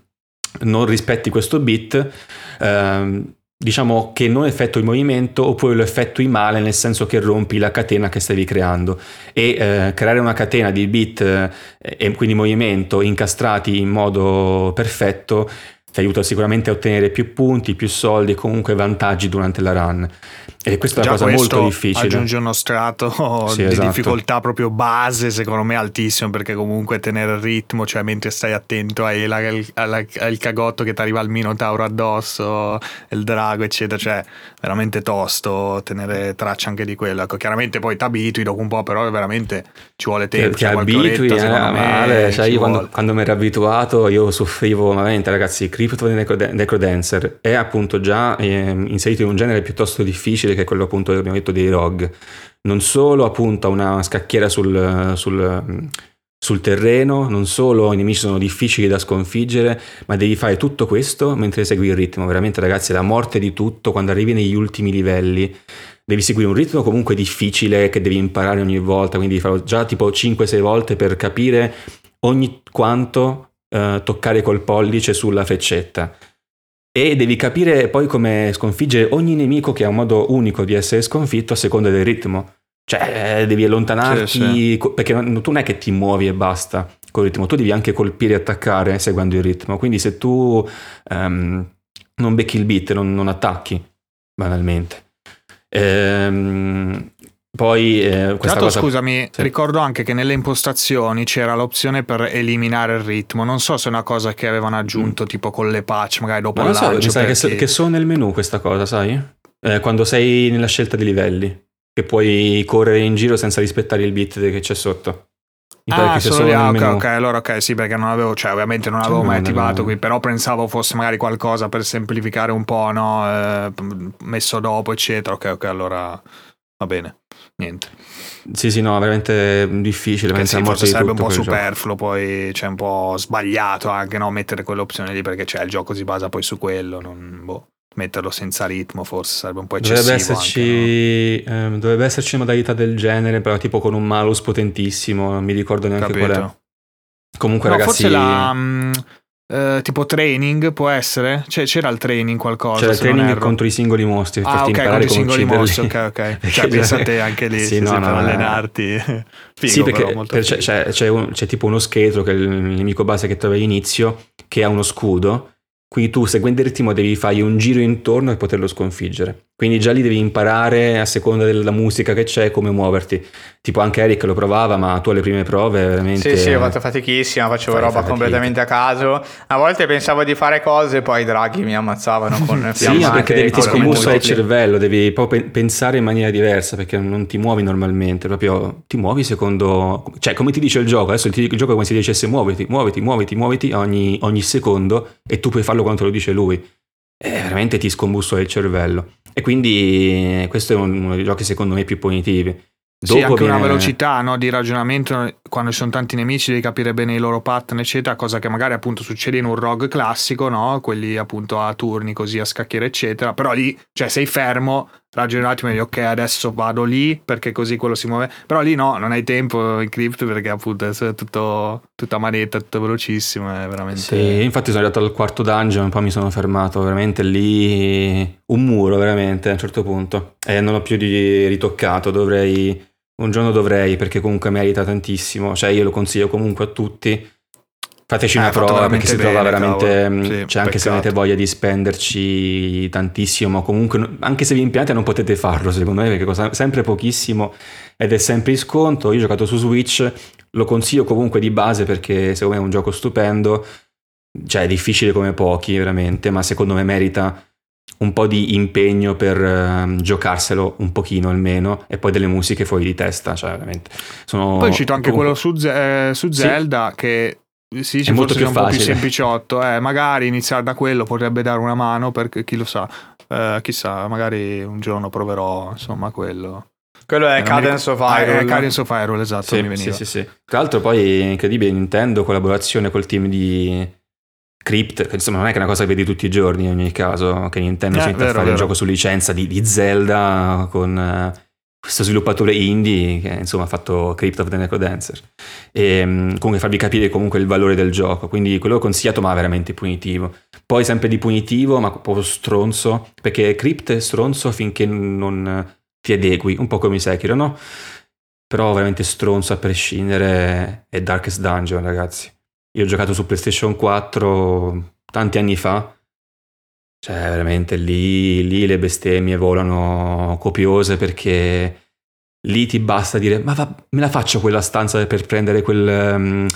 non rispetti questo beat, ehm, diciamo che non effettui il movimento oppure lo effettui male nel senso che rompi la catena che stavi creando e eh, creare una catena di bit eh, e quindi movimento incastrati in modo perfetto ti aiuta sicuramente a ottenere più punti, più soldi e comunque vantaggi durante la run. E questa è una cosa molto difficile. Aggiunge uno strato sì, di esatto. difficoltà proprio base, secondo me altissimo, perché comunque tenere il ritmo, cioè mentre stai attento la, il cagotto che ti arriva il minotauro addosso, il drago, eccetera, cioè veramente tosto tenere traccia anche di quello. Ecco, chiaramente poi ti abitui dopo un po', però veramente ci vuole tempo. Ti, abitui, eh, male, cioè io quando, quando, mi ero abituato io soffrivo veramente, ragazzi, Crypto Necrodancer è appunto già eh, inserito in un genere piuttosto difficile che è quello appunto che abbiamo detto dei ROG. Non solo appunto una scacchiera sul, sul, sul terreno, non solo i nemici sono difficili da sconfiggere, ma devi fare tutto questo mentre segui il ritmo. Veramente ragazzi, la morte di tutto quando arrivi negli ultimi livelli. Devi seguire un ritmo comunque difficile che devi imparare ogni volta, quindi farò già tipo 5-6 volte per capire ogni quanto eh, toccare col pollice sulla freccetta e devi capire poi come sconfiggere ogni nemico che ha un modo unico di essere sconfitto a seconda del ritmo. Cioè, devi allontanarti, sì, sì. perché tu non è che ti muovi e basta col ritmo, tu devi anche colpire e attaccare seguendo il ritmo. Quindi se tu um, non becchi il beat, non, non attacchi, banalmente. Ehm, poi eh, questa cosa... scusami, sì. ricordo anche che nelle impostazioni c'era l'opzione per eliminare il ritmo. Non so se è una cosa che avevano aggiunto mm. tipo con le patch, magari dopo Ma il lancio. So, sai perché... che, che sono nel menu questa cosa, sai? Eh, quando sei nella scelta dei livelli, che puoi correre in giro senza rispettare il bit che c'è sotto. Ah, solo lì, ah, ok, ok, allora ok, sì, perché non avevo, cioè ovviamente non avevo cioè, mai attivato qui, però pensavo fosse magari qualcosa per semplificare un po', no? Eh, messo dopo, eccetera. Ok, ok, allora va bene niente. Sì, sì, no, veramente difficile. Che sì, forse sarebbe un po' superfluo, poi c'è un po' sbagliato anche no, mettere quell'opzione lì perché cioè, il gioco si basa poi su quello. Non, boh, metterlo senza ritmo forse sarebbe un po' eccessivo. Dovrebbe esserci, anche, no? eh, dovrebbe esserci modalità del genere, però tipo con un malus potentissimo, non mi ricordo neanche Capito. qual è. Comunque, no, ragazzi. Forse la. Um, Uh, tipo training può essere? Cioè, c'era il training qualcosa? C'era il training contro i singoli mostri. Ah, ok, contro i singoli mostri. Ok, ok. cioè, pensate anche lì sì, no, no, per no, allenarti. Figo, sì, perché però, per, c'è, c'è, c'è, un, c'è, tipo uno scheletro che è il nemico base che trovi all'inizio, che ha uno scudo quindi tu seguendo il ritmo devi fare un giro intorno e poterlo sconfiggere. Quindi già lì devi imparare a seconda della musica che c'è come muoverti. Tipo anche Eric lo provava, ma tu alle prime prove veramente... Sì, sì, ho fatto fatichissima, facevo roba completamente a caso. A volte pensavo di fare cose, poi i draghi mi ammazzavano con Sì, perché devi ti scombussare il cervello, devi proprio pensare in maniera diversa, perché non ti muovi normalmente, proprio ti muovi secondo... Cioè, come ti dice il gioco, adesso il gioco è come se ti dicesse muoviti, muoviti, muoviti, muoviti ogni, ogni secondo e tu puoi farlo quando te lo dice lui. E veramente ti scombussola il cervello. E quindi questo è uno dei giochi secondo me più punitivi. Dopo sì, anche viene... una velocità no, di ragionamento quando ci sono tanti nemici devi capire bene i loro pattern eccetera cosa che magari appunto succede in un rogue classico no? quelli appunto a turni così a scacchiere eccetera però lì cioè sei fermo ragioni un attimo e ok adesso vado lì perché così quello si muove. Però lì no non hai tempo in crypt perché appunto è tutto tutta manetta tutto velocissimo è veramente sì infatti sono arrivato al quarto dungeon poi mi sono fermato veramente lì un muro veramente a un certo punto. E non ho più di ritoccato dovrei un giorno dovrei perché comunque merita tantissimo. Cioè io lo consiglio comunque a tutti Fateci una eh, prova perché si bene, trova veramente. Mm, sì, cioè, anche peccato. se avete voglia di spenderci tantissimo, comunque, anche se vi impiante, non potete farlo. Secondo me, perché costa sempre pochissimo ed è sempre in sconto. Io ho giocato su Switch, lo consiglio comunque di base perché secondo me è un gioco stupendo. Cioè, è difficile come pochi, veramente, ma secondo me merita un po' di impegno per uh, giocarselo un pochino almeno e poi delle musiche fuori di testa, cioè veramente. Sono poi cito anche comunque... quello su, eh, su Zelda sì. che sì, ci è molto più un facile. po' più sempiciotto, eh, magari iniziare da quello potrebbe dare una mano perché chi lo sa, eh, chissà, magari un giorno proverò insomma quello. Quello è eh, Cadence of Hyrule. Ah, è Cadence of Hyrule, esatto, sì, mi Sì, sì, sì. Tra l'altro poi è incredibile Nintendo collaborazione col team di Crypt, insomma non è che è una cosa che vedi tutti i giorni in ogni caso, che Nintendo eh, si mette a fare vero. un gioco su licenza di, di Zelda con questo sviluppatore indie che insomma ha fatto Crypt of the Necrodancer. E mm, comunque farvi capire comunque il valore del gioco. Quindi quello consigliato ma veramente punitivo. Poi sempre di punitivo ma proprio stronzo perché Crypt è stronzo finché non ti adegui un po' come Sekiro no? però veramente stronzo a prescindere è Darkest Dungeon ragazzi. Io ho giocato su PlayStation 4 tanti anni fa cioè, veramente lì, lì le bestemmie volano copiose perché lì ti basta dire ma va, me la faccio quella stanza per prendere quel, um,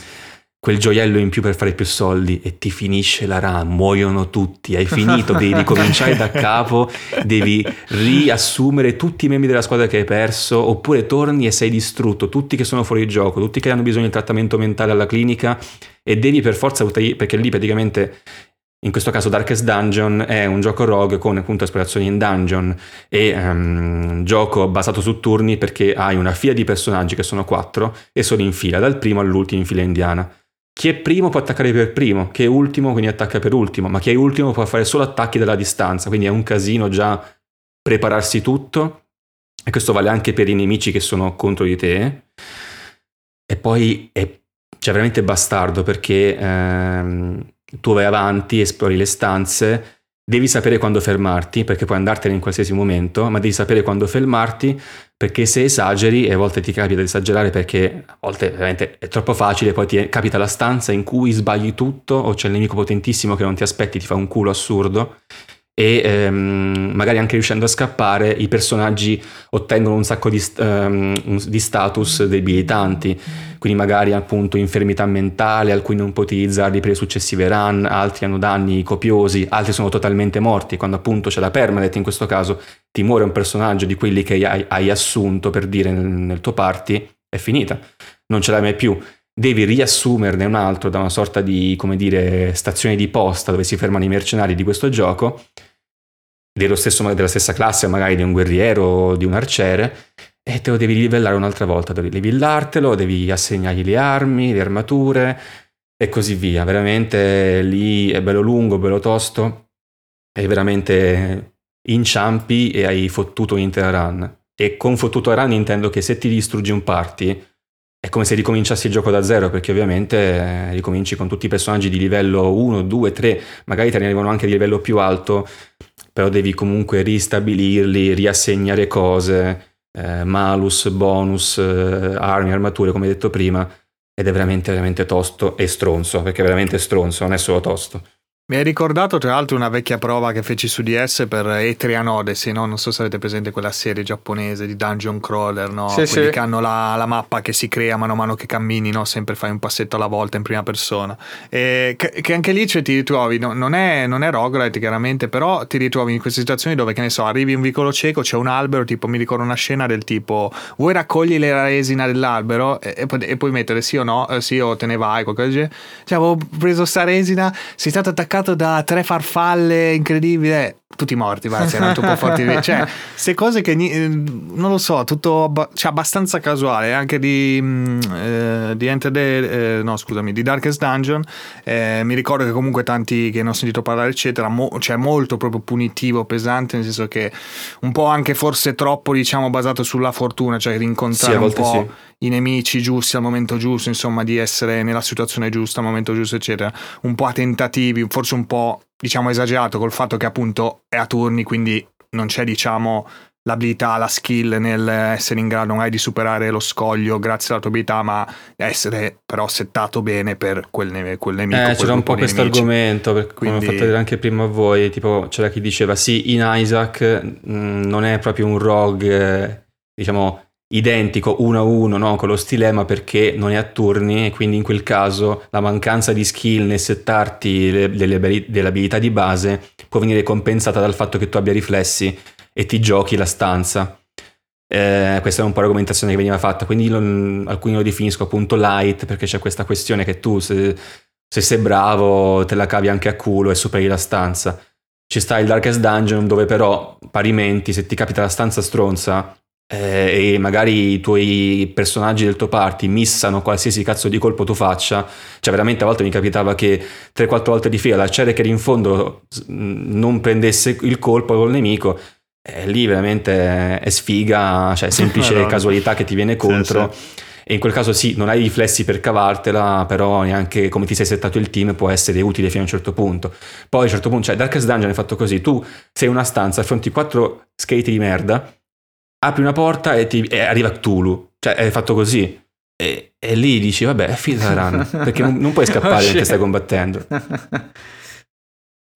quel gioiello in più per fare più soldi. E ti finisce la RAM, muoiono tutti, hai finito, devi ricominciare da capo, devi riassumere tutti i membri della squadra che hai perso oppure torni e sei distrutto, tutti che sono fuori gioco, tutti che hanno bisogno di trattamento mentale alla clinica e devi per forza, perché lì praticamente in questo caso Darkest Dungeon è un gioco rogue con appunto esplorazioni in dungeon e um, gioco basato su turni perché hai una fila di personaggi che sono quattro e sono in fila, dal primo all'ultimo in fila indiana. Chi è primo può attaccare per primo, chi è ultimo quindi attacca per ultimo, ma chi è ultimo può fare solo attacchi dalla distanza, quindi è un casino già prepararsi tutto e questo vale anche per i nemici che sono contro di te. E poi è cioè, veramente bastardo perché... Ehm, tu vai avanti, esplori le stanze, devi sapere quando fermarti, perché puoi andartene in qualsiasi momento, ma devi sapere quando fermarti, perché se esageri, e a volte ti capita di esagerare perché a volte veramente è troppo facile, poi ti capita la stanza in cui sbagli tutto o c'è il nemico potentissimo che non ti aspetti, ti fa un culo assurdo e ehm, magari anche riuscendo a scappare i personaggi ottengono un sacco di, um, di, status debilitanti, quindi magari appunto infermità mentale, alcuni non puoi utilizzarli per le successive run, altri hanno danni copiosi, altri sono totalmente morti, quando appunto c'è la permadeath in questo caso ti muore un personaggio di quelli che hai, hai assunto per dire nel, nel tuo party, è finita, non ce l'hai mai più devi riassumerne un altro da una sorta di, come dire, stazione di posta dove si fermano i mercenari di questo gioco stesso, della stessa classe, magari di un guerriero o di un arciere, e te lo devi livellare un'altra volta, devi livellartelo, devi assegnargli le armi, le armature e così via. Veramente lì è bello lungo, bello tosto, è veramente inciampi e hai fottuto un'intera run. E con fottuto run intendo che se ti distruggi un party è come se ricominciassi il gioco da zero, perché ovviamente eh, ricominci con tutti i personaggi di livello 1, 2, 3, magari te ne arrivano anche di livello più alto, però devi comunque ristabilirli, riassegnare cose, eh, malus, bonus, eh, armi, armature, come detto prima, ed è veramente, veramente tosto e stronzo, perché è veramente stronzo, non è solo tosto. Mi hai ricordato tra l'altro una vecchia prova che feci su DS per Etrian Odyssey, no? non so se avete presente quella serie giapponese di dungeon crawler, no? sì, quelli sì. che hanno la, la, mappa che si crea mano a mano che cammini, no? sempre fai un passetto alla volta in prima persona. E che, che anche lì cioè, ti ritrovi, no? non, è, non è roguelite chiaramente, però ti ritrovi in queste situazioni dove, che ne so, arrivi in un vicolo cieco, c'è un albero, tipo mi ricordo una scena del tipo vuoi raccogli la resina dell'albero e, e, e puoi mettere sì o no, eh, sì o te ne vai, qualcosa del genere. Cioè avevo preso sta resina, sei stato attaccato attaccato da tre farfalle incredibile tutti morti, va, erano troppo forti. Cioè, queste cose che eh, non lo so, tutto cioè, abbastanza casuale. Anche di, mm, eh, di Enter the, eh, no, scusami, di Darkest Dungeon. Eh, mi ricordo che comunque tanti che ne ho sentito parlare, eccetera, mo, cioè molto proprio punitivo, pesante, nel senso che un po' anche forse troppo, diciamo, basato sulla fortuna, cioè rincontrare sì, un po'. Sì i nemici giusti al momento giusto, insomma, di essere nella situazione giusta al momento giusto, eccetera. Un po' a tentativi, forse un po' diciamo esagerato col fatto che appunto è a turni, quindi non c'è diciamo l'abilità, la skill nel essere in grado magari di superare lo scoglio grazie alla tua abilità, ma essere però settato bene per quel, quel nemico. Eh, c'era un po' questo argomento, Quindi... come ho fatto vedere anche prima a voi, tipo c'era chi diceva sì, in Isaac mh, mm, non è proprio un rogue, eh, diciamo identico uno a uno no? con lo stilema perché non è a turni e quindi in quel caso la mancanza di skill nel settarti le, delle, delle abilità di base può venire compensata dal fatto che tu abbia riflessi e ti giochi la stanza. Eh, questa è un po' l'argomentazione che veniva fatta, quindi lo, alcuni lo definisco appunto light perché c'è questa questione che tu se, se sei bravo te la cavi anche a culo e superi la stanza. Ci sta il Darkest Dungeon dove però parimenti se ti capita la stanza stronza eh, e magari i tuoi personaggi del tuo party missano qualsiasi cazzo di colpo tu faccia, cioè veramente a volte mi capitava che 3-4 volte di fila l'arciere che era in fondo non prendesse il colpo col nemico eh, lì veramente è sfiga, cioè semplice casualità che ti viene contro. Sì, sì. E in quel caso sì, non hai i riflessi per cavartela, però neanche come ti sei settato il team può essere utile fino a un certo punto. Poi a un certo punto, cioè Darkest Dungeon è fatto così, tu sei in una stanza, affronti quattro skate di merda, apri una porta e, ti, e arriva Cthulhu, cioè è fatto così. E, e lì dici, vabbè, è finita la run, perché non, non puoi scappare oh, mentre stai combattendo.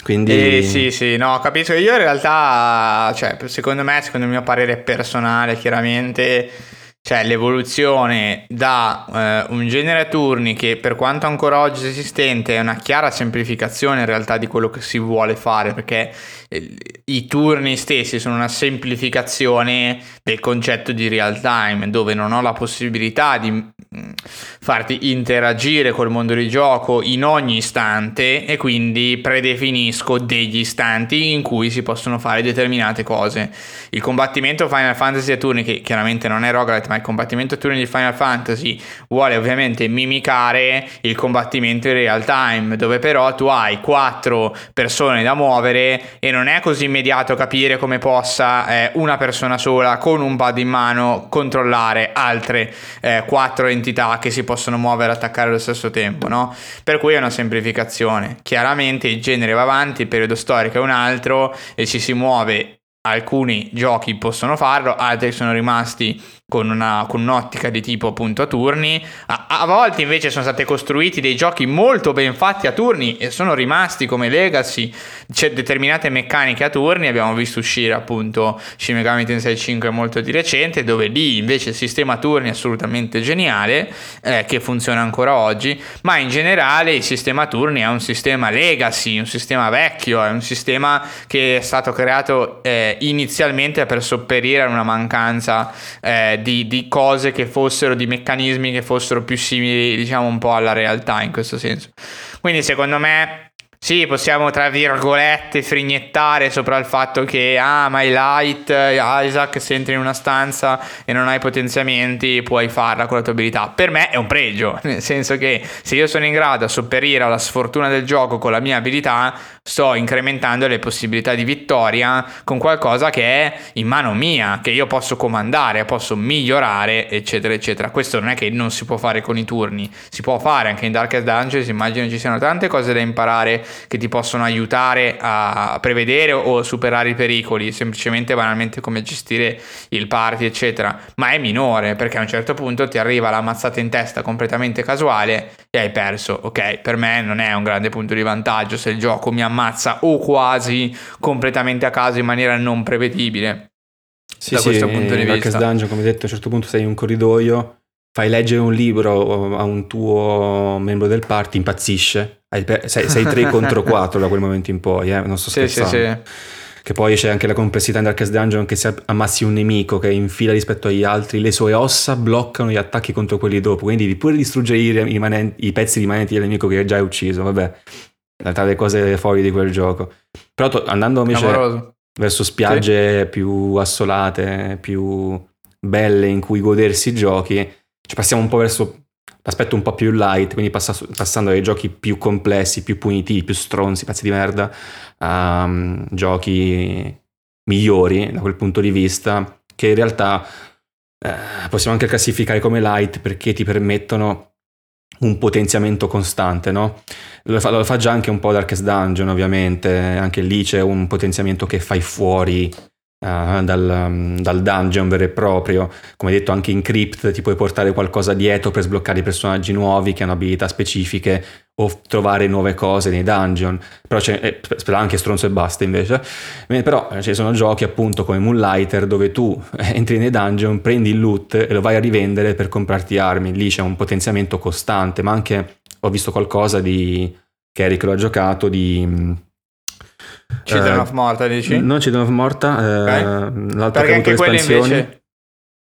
Quindi... Eh, sì, sì, no, capisco. Io in realtà, cioè, secondo me, secondo il mio parere personale, chiaramente cioè l'evoluzione da eh, un genere a turni che per quanto ancora oggi esistente è una chiara semplificazione in realtà di quello che si vuole fare perché i turni stessi sono una semplificazione del concetto di real time dove non ho la possibilità di mm, farti interagire col mondo di gioco in ogni istante e quindi predefinisco degli istanti in cui si possono fare determinate cose. Il combattimento Final Fantasy a turni che chiaramente non è roguelite ma il combattimento a turni di Final Fantasy vuole ovviamente mimicare il combattimento in real time, dove però tu hai quattro persone da muovere e non è così immediato capire come possa eh, una persona sola con un pad in mano controllare altre eh, quattro entità che si possono muovere e attaccare allo stesso tempo, no? Per cui è una semplificazione. Chiaramente il genere va avanti, il periodo storico è un altro e ci si muove alcuni giochi possono farlo, altri sono rimasti con, una, con un'ottica di tipo appunto a turni. A, a, volte invece sono stati costruiti dei giochi molto ben fatti a turni e sono rimasti come legacy. C'è determinate meccaniche a turni. Abbiamo visto uscire appunto Shin Megami Tensei 5 molto di recente, dove lì invece il sistema turni è assolutamente geniale, eh, che funziona ancora oggi. Ma in generale il sistema turni è un sistema legacy, un sistema vecchio, è un sistema che è stato creato eh, inizialmente per sopperire a una mancanza. Eh, di, di, cose che fossero, di meccanismi che fossero più simili, diciamo, un po' alla realtà in questo senso. Quindi secondo me sì, possiamo tra virgolette frignettare sopra il fatto che ah, ma light, Isaac, se entri in una stanza e non hai potenziamenti, puoi farla con la tua abilità. Per me è un pregio, nel senso che se io sono in grado a sopperire alla sfortuna del gioco con la mia abilità, sto incrementando le possibilità di vittoria con qualcosa che è in mano mia, che io posso comandare, posso migliorare, eccetera, eccetera. Questo non è che non si può fare con i turni, si può fare anche in Darkest Dungeons, immagino ci siano tante cose da imparare che ti possono aiutare a prevedere o superare i pericoli, semplicemente banalmente come gestire il party, eccetera. Ma è minore perché a un certo punto ti arriva la mazzata in testa completamente casuale e hai perso. Ok, per me non è un grande punto di vantaggio se il gioco mi ammazza o quasi completamente a caso in maniera non prevedibile. Sì, da sì, questo punto di vista. Dungeon, come detto, a un certo punto sei in un corridoio fai leggere un libro a un tuo membro del party, impazzisce. Sei, sei 3 contro 4 da quel momento in poi, eh? non sto scherzando. Sì, sì, sì. Che poi c'è anche la complessità in Darkest Dungeon che se ammassi un nemico che è in fila rispetto agli altri, le sue ossa bloccano gli attacchi contro quelli dopo, quindi pure distruggere i, rimanenti, i pezzi rimanenti del nemico che hai già ucciso, vabbè. In realtà le cose fuori di quel gioco. Però to- andando invece Amoroso. verso spiagge sì. più assolate, più belle in cui godersi i giochi, ci passiamo un po' verso l'aspetto un po' più light, quindi pass- passando dai giochi più complessi, più punitivi, più stronzi, pezzi di merda, a um, giochi migliori da quel punto di vista, che in realtà eh, possiamo anche classificare come light perché ti permettono un potenziamento costante, no? Lo fa, lo fa già anche un po' Darkest Dungeon, ovviamente, anche lì c'è un potenziamento che fai fuori uh, dal, um, dal, dungeon vero e proprio. Come detto, anche in Crypt ti puoi portare qualcosa dietro per sbloccare i personaggi nuovi che hanno abilità specifiche o trovare nuove cose nei dungeon. Però c'è eh, anche stronzo e basta invece. Eh, però eh, ci sono giochi appunto come Moonlighter dove tu entri nei dungeon, prendi il loot e lo vai a rivendere per comprarti armi. Lì c'è un potenziamento costante, ma anche ho visto qualcosa di Eric lo ha giocato di Children uh, of Morta dici? Non Children of Morta, okay. uh, l'altro Perché anche quello invece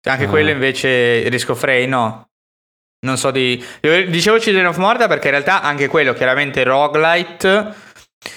anche uh. quello invece Risk of no. Non so di dicevo Children of Morta perché in realtà anche quello chiaramente roguelite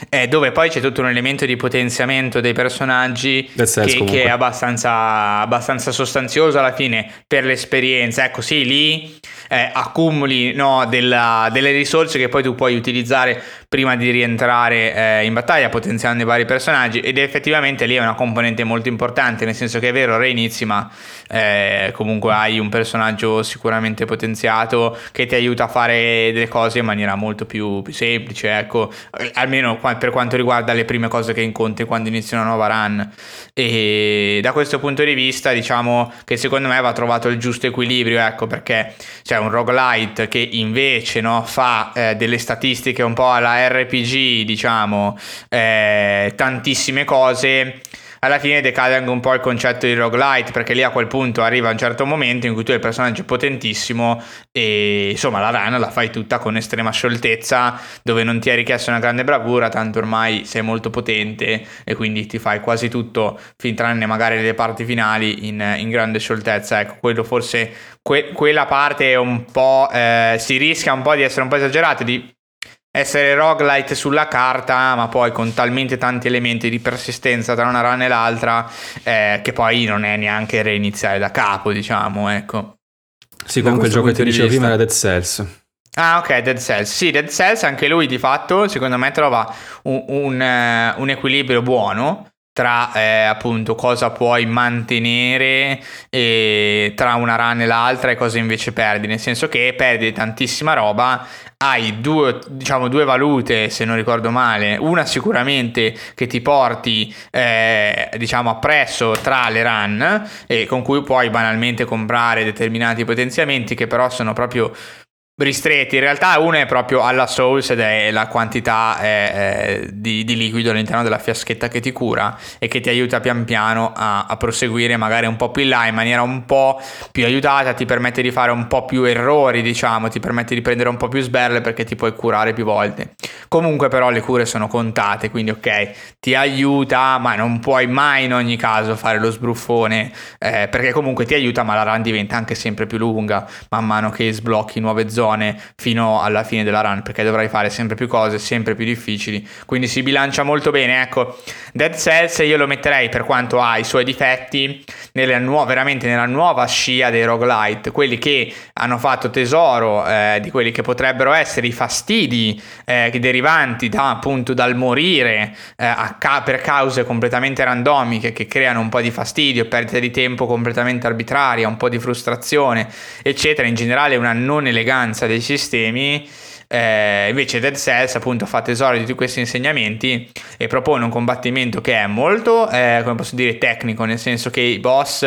eh, dove poi c'è tutto un elemento di potenziamento dei personaggi che, che, è abbastanza, abbastanza, sostanzioso alla fine per l'esperienza. Ecco, sì, lì eh, accumuli no, della, delle risorse che poi tu puoi utilizzare prima di rientrare eh, in battaglia potenziando i vari personaggi ed effettivamente lì è una componente molto importante nel senso che è vero reinizi ma eh, comunque hai un personaggio sicuramente potenziato che ti aiuta a fare delle cose in maniera molto più, più semplice ecco almeno per quanto riguarda le prime cose che incontri quando inizi una nuova run. E da questo punto di vista diciamo che secondo me va trovato il giusto equilibrio ecco perché c'è un roguelite che invece no, fa eh, delle statistiche un po' alla RPG diciamo eh, tantissime cose alla fine decade anche un po' il concetto di roguelite perché lì a quel punto arriva un certo momento in cui tu hai il personaggio potentissimo e insomma la run la fai tutta con estrema scioltezza dove non ti è richiesta una grande bravura tanto ormai sei molto potente e quindi ti fai quasi tutto fin tranne magari le parti finali in, in grande scioltezza. Ecco quello forse que- quella parte è un po' eh, si rischia un po' di essere un po' esagerato di essere roguelite sulla carta, ma poi con talmente tanti elementi di persistenza tra una run e l'altra, eh, che poi non è neanche reiniziare da capo, diciamo, ecco. Sì, comunque il gioco che ti dicevo prima era Dead Cells. Ah, ok, Dead Cells. Sì, Dead Cells anche lui di fatto, secondo me, trova un, un, uh, un equilibrio buono tra eh, appunto cosa puoi mantenere eh, tra una run e l'altra e cosa invece perdi, nel senso che perdi tantissima roba, hai due, diciamo, due valute se non ricordo male, una sicuramente che ti porti eh, diciamo appresso tra le run e con cui puoi banalmente comprare determinati potenziamenti che però sono proprio ristretti. In realtà uno è proprio alla Souls ed è la quantità eh, di, di, liquido all'interno della fiaschetta che ti cura e che ti aiuta pian piano a, a, proseguire magari un po' più in là in maniera un po' più aiutata, ti permette di fare un po' più errori, diciamo, ti permette di prendere un po' più sberle perché ti puoi curare più volte. Comunque però le cure sono contate, quindi ok, ti aiuta, ma non puoi mai in ogni caso fare lo sbruffone eh, perché comunque ti aiuta, ma la run diventa anche sempre più lunga man mano che sblocchi nuove zone zone fino alla fine della run perché dovrai fare sempre più cose, sempre più difficili, quindi si bilancia molto bene. Ecco, Dead Cells io lo metterei per quanto ha i suoi difetti nella nu- veramente nella nuova scia dei roguelite, quelli che hanno fatto tesoro eh, di quelli che potrebbero essere i fastidi eh, derivanti da, appunto dal morire eh, ca- per cause completamente randomiche che creano un po' di fastidio, perdita di tempo completamente arbitraria, un po' di frustrazione, eccetera, in generale una non eleganza dei sistemi eh, invece Dead Cells appunto fa tesoro di tutti questi insegnamenti e propone un combattimento che è molto, eh, come posso dire, tecnico, nel senso che i boss,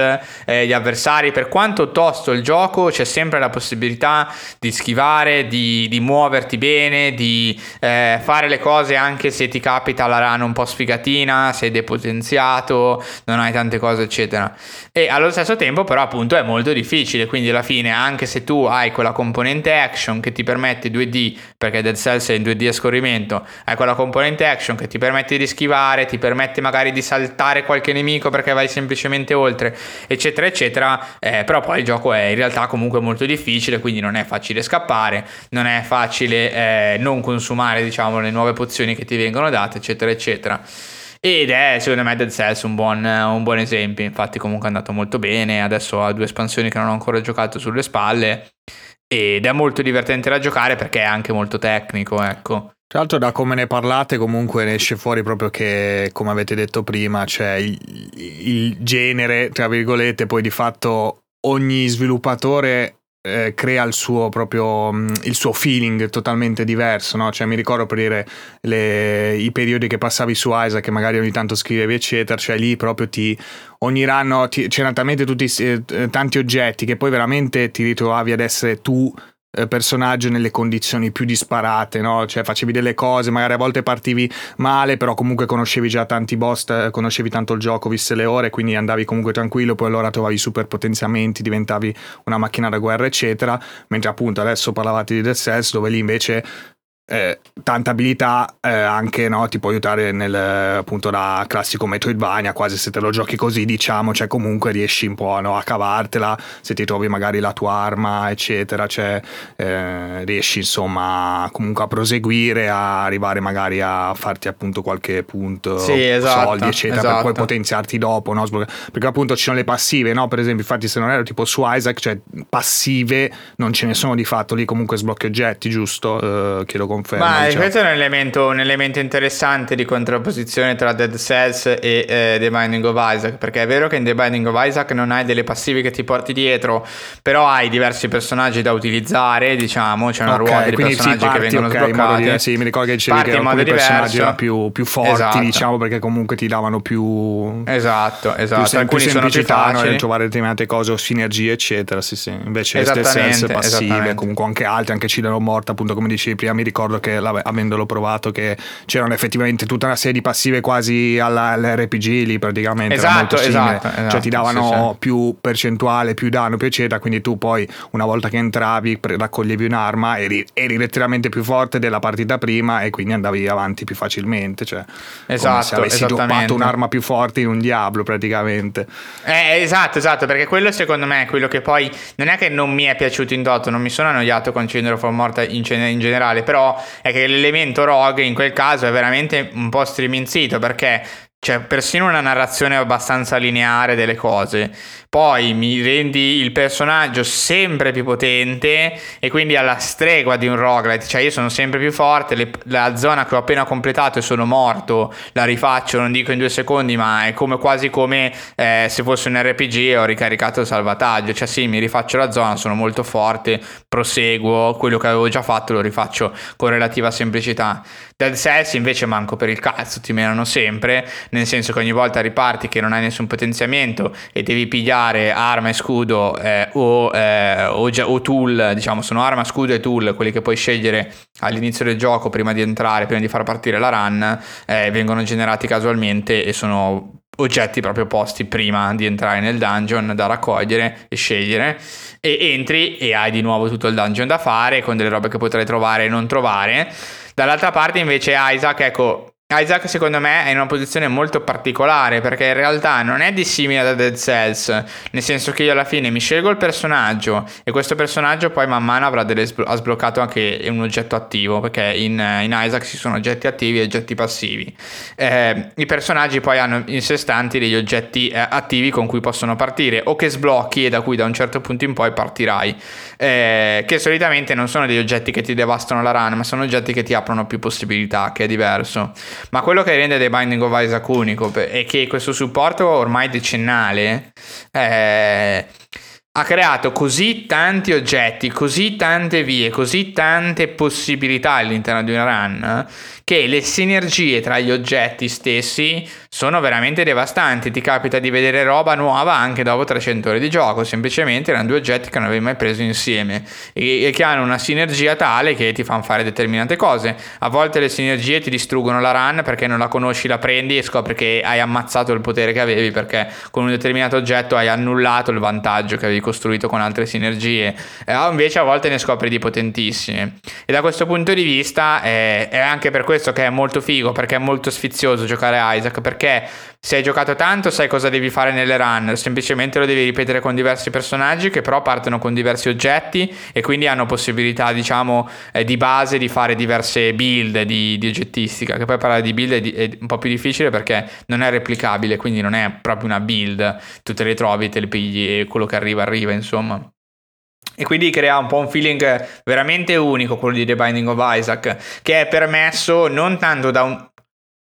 eh, gli avversari, per quanto tosto il gioco, c'è sempre la possibilità di schivare, di, di muoverti bene, di eh, fare le cose anche se ti capita la run un po' sfigatina, sei depotenziato, non hai tante cose, eccetera. E allo stesso tempo però appunto è molto difficile, quindi alla fine anche se tu hai quella componente action che ti permette 2D perché Dead Cells è in 2D a scorrimento, hai quella componente action che ti permette di schivare, ti permette magari di saltare qualche nemico perché vai semplicemente oltre, eccetera, eccetera, eh, però poi il gioco è in realtà comunque molto difficile, quindi non è facile scappare, non è facile eh, non consumare, diciamo, le nuove pozioni che ti vengono date, eccetera, eccetera. Ed è secondo me Dead Cells un buon, un buon esempio, infatti comunque è andato molto bene, adesso ha due espansioni che non ho ancora giocato sulle spalle ed è molto divertente da giocare perché è anche molto tecnico, ecco. Tra l'altro da come ne parlate comunque ne esce fuori proprio che, come avete detto prima, c'è il, il genere, tra virgolette, poi di fatto ogni sviluppatore eh, crea il suo proprio mm, il suo feeling totalmente diverso, no? Cioè mi ricordo per dire le, i periodi che passavi su Isaac che magari ogni tanto scrivevi eccetera, cioè lì proprio ti ogni ti, c'erano talmente tutti eh, tanti oggetti che poi veramente ti ritrovavi ad essere tu personaggio nelle condizioni più disparate, no? Cioè facevi delle cose, magari a volte partivi male, però comunque conoscevi già tanti boss, eh, conoscevi tanto il gioco, viste le ore, quindi andavi comunque tranquillo, poi allora trovavi super potenziamenti, diventavi una macchina da guerra, eccetera. Mentre appunto adesso parlavate di Dead Cells, dove lì invece eh, tanta abilità eh, anche no, ti può aiutare nel appunto da classico Metroidvania quasi se te lo giochi così diciamo cioè comunque riesci un po' no, a cavartela se ti trovi magari la tua arma eccetera cioè eh, riesci insomma comunque a proseguire a arrivare magari a farti appunto qualche punto sì, esatto, soldi eccetera esatto. per poi potenziarti dopo no? perché appunto ci sono le passive no per esempio infatti se non ero tipo su Isaac cioè passive non ce ne sono di fatto lì comunque sblocchi oggetti giusto eh, che lo conferma. Ma diciamo. questo è un elemento, un elemento, interessante di contrapposizione tra Dead Cells e eh, The Binding of Isaac, perché è vero che in The Binding of Isaac non hai delle passive che ti porti dietro, però hai diversi personaggi da utilizzare, diciamo, c'è una okay, ruota di personaggi sì, parti, che vengono okay, sbloccati. Di, sì, mi ricordo che dicevi parti che alcuni personaggi erano più, più forti, esatto. diciamo, perché comunque ti davano più... Esatto, esatto. Più, alcuni più sono più facili. No, trovare determinate cose o sinergie, eccetera, sì, sì. Invece Dead Cells passive, comunque anche altre, anche Cilero Morta, appunto, come dicevi prima, mi ricordo che avendolo provato che c'erano effettivamente tutta una serie di passive quasi all'RPG lì praticamente esatto, esatto, esatto, cioè ti davano sì, più percentuale più danno più eccetera quindi tu poi una volta che entravi raccoglievi un'arma eri, eri letteralmente più forte della partita prima e quindi andavi avanti più facilmente cioè esatto, come se avessi droppato un'arma più forte in un Diablo praticamente. Eh, esatto esatto perché quello secondo me è quello che poi non è che non mi è piaciuto in toto non mi sono annoiato con Cenere for Morta in, in generale però è che l'elemento rogue in quel caso è veramente un po' striminzito perché c'è persino una narrazione abbastanza lineare delle cose. Poi mi rendi il personaggio sempre più potente e quindi alla stregua di un roguelite, cioè io sono sempre più forte, le, la zona che ho appena completato e sono morto, la rifaccio, non dico in due secondi, ma è come quasi come eh, se fosse un RPG e ho ricaricato il salvataggio, cioè sì, mi rifaccio la zona, sono molto forte, proseguo, quello che avevo già fatto lo rifaccio con relativa semplicità. Dead Cells invece manco per il cazzo, ti menano sempre, nel senso che ogni volta riparti che non hai nessun potenziamento e devi pigliare arma e scudo eh, o, eh, o, o, tool, diciamo sono arma, scudo e tool, quelli che puoi scegliere all'inizio del gioco prima di entrare, prima di far partire la run, eh, vengono generati casualmente e sono oggetti proprio posti prima di entrare nel dungeon da raccogliere e scegliere. E entri e hai di nuovo tutto il dungeon da fare con delle robe che potrai trovare e non trovare Dall'altra parte invece Isaac, ecco, Isaac secondo me è in una posizione molto particolare perché in realtà non è dissimile da Dead Cells, nel senso che io alla fine mi scelgo il personaggio e questo personaggio poi man mano avrà delle sblo- ha sbloccato anche un oggetto attivo perché in, in, Isaac ci sono oggetti attivi e oggetti passivi. Eh, I personaggi poi hanno in sé stanti degli oggetti eh, attivi con cui possono partire o che sblocchi e da cui da un certo punto in poi partirai, eh, che solitamente non sono degli oggetti che ti devastano la run ma sono oggetti che ti aprono più possibilità, che è diverso. Ma quello che rende The Binding of Isaac unico è che questo supporto ormai decennale eh, ha creato così tanti oggetti, così tante vie, così tante possibilità all'interno di una run che le sinergie tra gli oggetti stessi sono veramente devastanti. Ti capita di vedere roba nuova anche dopo 300 ore di gioco, semplicemente erano due oggetti che non avevi mai preso insieme e, e che hanno una sinergia tale che ti fanno fare determinate cose. A volte le sinergie ti distruggono la run perché non la conosci, la prendi e scopri che hai ammazzato il potere che avevi perché con un determinato oggetto hai annullato il vantaggio che avevi costruito con altre sinergie, eh, invece a volte ne scopri di potentissime. E da questo punto di vista eh, è anche per questo che è molto figo, perché è molto sfizioso giocare Isaac, perché se hai giocato tanto sai cosa devi fare nelle run, semplicemente lo devi ripetere con diversi personaggi che però partono con diversi oggetti e quindi hanno possibilità, diciamo, eh, di base di fare diverse build di, di oggettistica, che poi parlare di build è, di, è, un po' più difficile perché non è replicabile, quindi non è proprio una build, tu te le trovi, te le pigli e quello che arriva arriva, insomma. E quindi crea un po' un feeling veramente unico quello di The Binding of Isaac, che è permesso non tanto da un,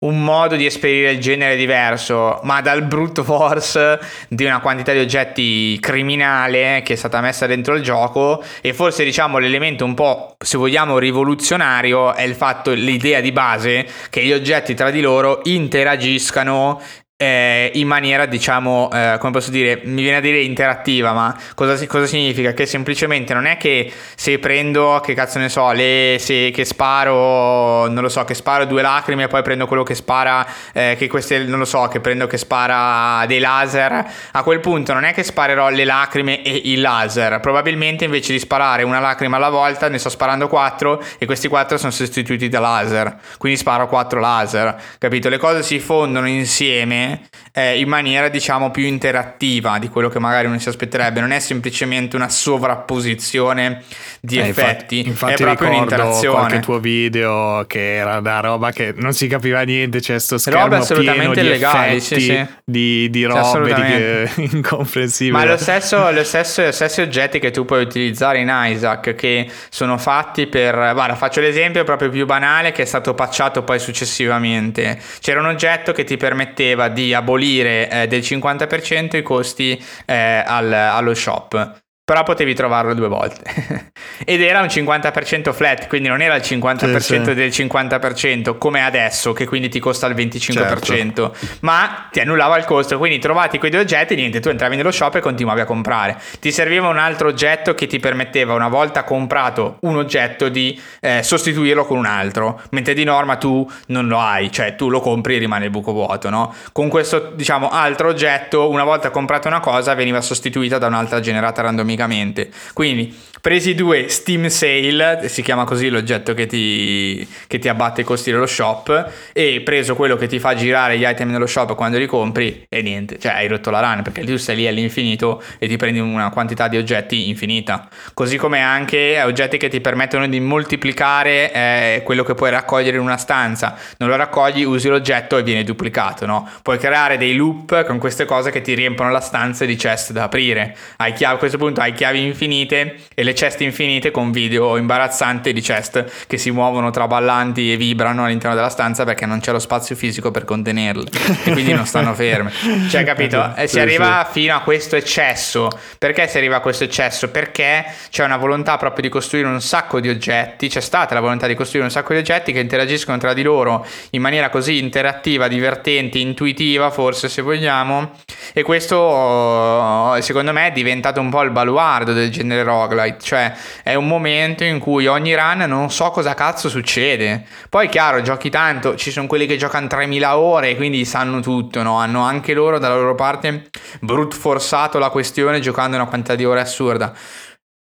un modo di esperire il genere diverso, ma dal brute force di una quantità di oggetti criminale che è stata messa dentro il gioco. E forse diciamo l'elemento un po' se vogliamo rivoluzionario è il fatto l'idea di base che gli oggetti tra di loro interagiscano eh, in maniera, diciamo, eh, come posso dire, mi viene a dire interattiva, ma cosa, cosa, significa? Che semplicemente non è che se prendo, che cazzo ne so, le, se, che sparo, non lo so, che sparo due lacrime e poi prendo quello che spara, eh, che queste, non lo so, che prendo che spara dei laser, a quel punto non è che sparerò le lacrime e il laser, probabilmente invece di sparare una lacrima alla volta ne sto sparando quattro e questi quattro sono sostituiti da laser, quindi sparo quattro laser, capito? Le cose si fondono insieme eh, in maniera diciamo più interattiva di quello che magari uno si aspetterebbe, non è semplicemente una sovrapposizione di eh, effetti, infatti, infatti è proprio un'interazione. qualche tuo video che era da roba che non si capiva niente, c'è sto schermo pieno di legali, effetti, sì, sì. Di, di robe di, incomprensibili. Ma lo stesso, lo, stesso, lo stesso oggetti che tu puoi utilizzare in Isaac che sono fatti per, guarda faccio l'esempio proprio più banale che è stato patchato poi successivamente, c'era un oggetto che ti permetteva di di abolire eh, del 50% i costi eh, al, allo shop però potevi trovarlo due volte. Ed era un 50% flat, quindi non era il 50% sì, sì. del 50% come adesso, che quindi ti costa il 25%, certo. ma ti annullava il costo. Quindi trovati quei due oggetti, niente, tu entravi nello shop e continuavi a comprare. Ti serviva un altro oggetto che ti permetteva, una volta comprato un oggetto, di eh, sostituirlo con un altro, mentre di norma tu non lo hai, cioè tu lo compri e rimane il buco vuoto, no? Con questo, diciamo, altro oggetto, una volta comprata una cosa, veniva sostituita da un'altra generata randomicamente praticamente. Quindi presi due Steam Sale, si chiama così l'oggetto che ti, che ti abbatte i costi dello shop, e preso quello che ti fa girare gli item nello shop quando li compri e niente, cioè hai rotto la run perché tu stai lì all'infinito e ti prendi una quantità di oggetti infinita. Così come anche oggetti che ti permettono di moltiplicare eh, quello che puoi raccogliere in una stanza. Non lo raccogli, usi l'oggetto e viene duplicato, no? Puoi creare dei loop con queste cose che ti riempiono la stanza di chest da aprire. Hai chiave, a questo punto hai chiavi infinite e le chest infinite con video imbarazzanti di chest che si muovono traballanti e vibrano all'interno della stanza perché non c'è lo spazio fisico per contenerle e quindi non stanno ferme. Cioè, capito? E si arriva fino a questo eccesso. Perché si arriva a questo eccesso? Perché c'è una volontà proprio di costruire un sacco di oggetti, c'è stata la volontà di costruire un sacco di oggetti che interagiscono tra di loro in maniera così interattiva, divertente, intuitiva, forse se vogliamo. E questo secondo me è diventato un po' il baluardo del genere roguelite, cioè è un momento in cui ogni run non so cosa cazzo succede. Poi chiaro, giochi tanto, ci sono quelli che giocano 3000 ore, quindi sanno tutto, no? Hanno anche loro dalla loro parte brut forzato la questione giocando una quantità di ore assurda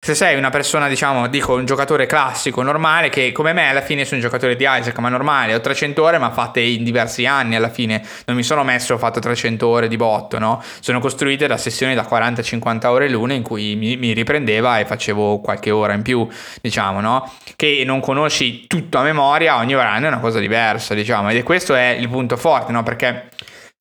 se sei una persona, diciamo, dico un giocatore classico, normale, che come me alla fine sono un giocatore di Isaac, ma normale, ho 300 ore, ma fatte in diversi anni alla fine, non mi sono messo, ho fatto 300 ore di botto, no? Sono costruite da sessioni da 40-50 ore l'una in cui mi, mi, riprendeva e facevo qualche ora in più, diciamo, no? Che non conosci tutto a memoria, ogni ora è una cosa diversa, diciamo, ed è questo è il punto forte, no? Perché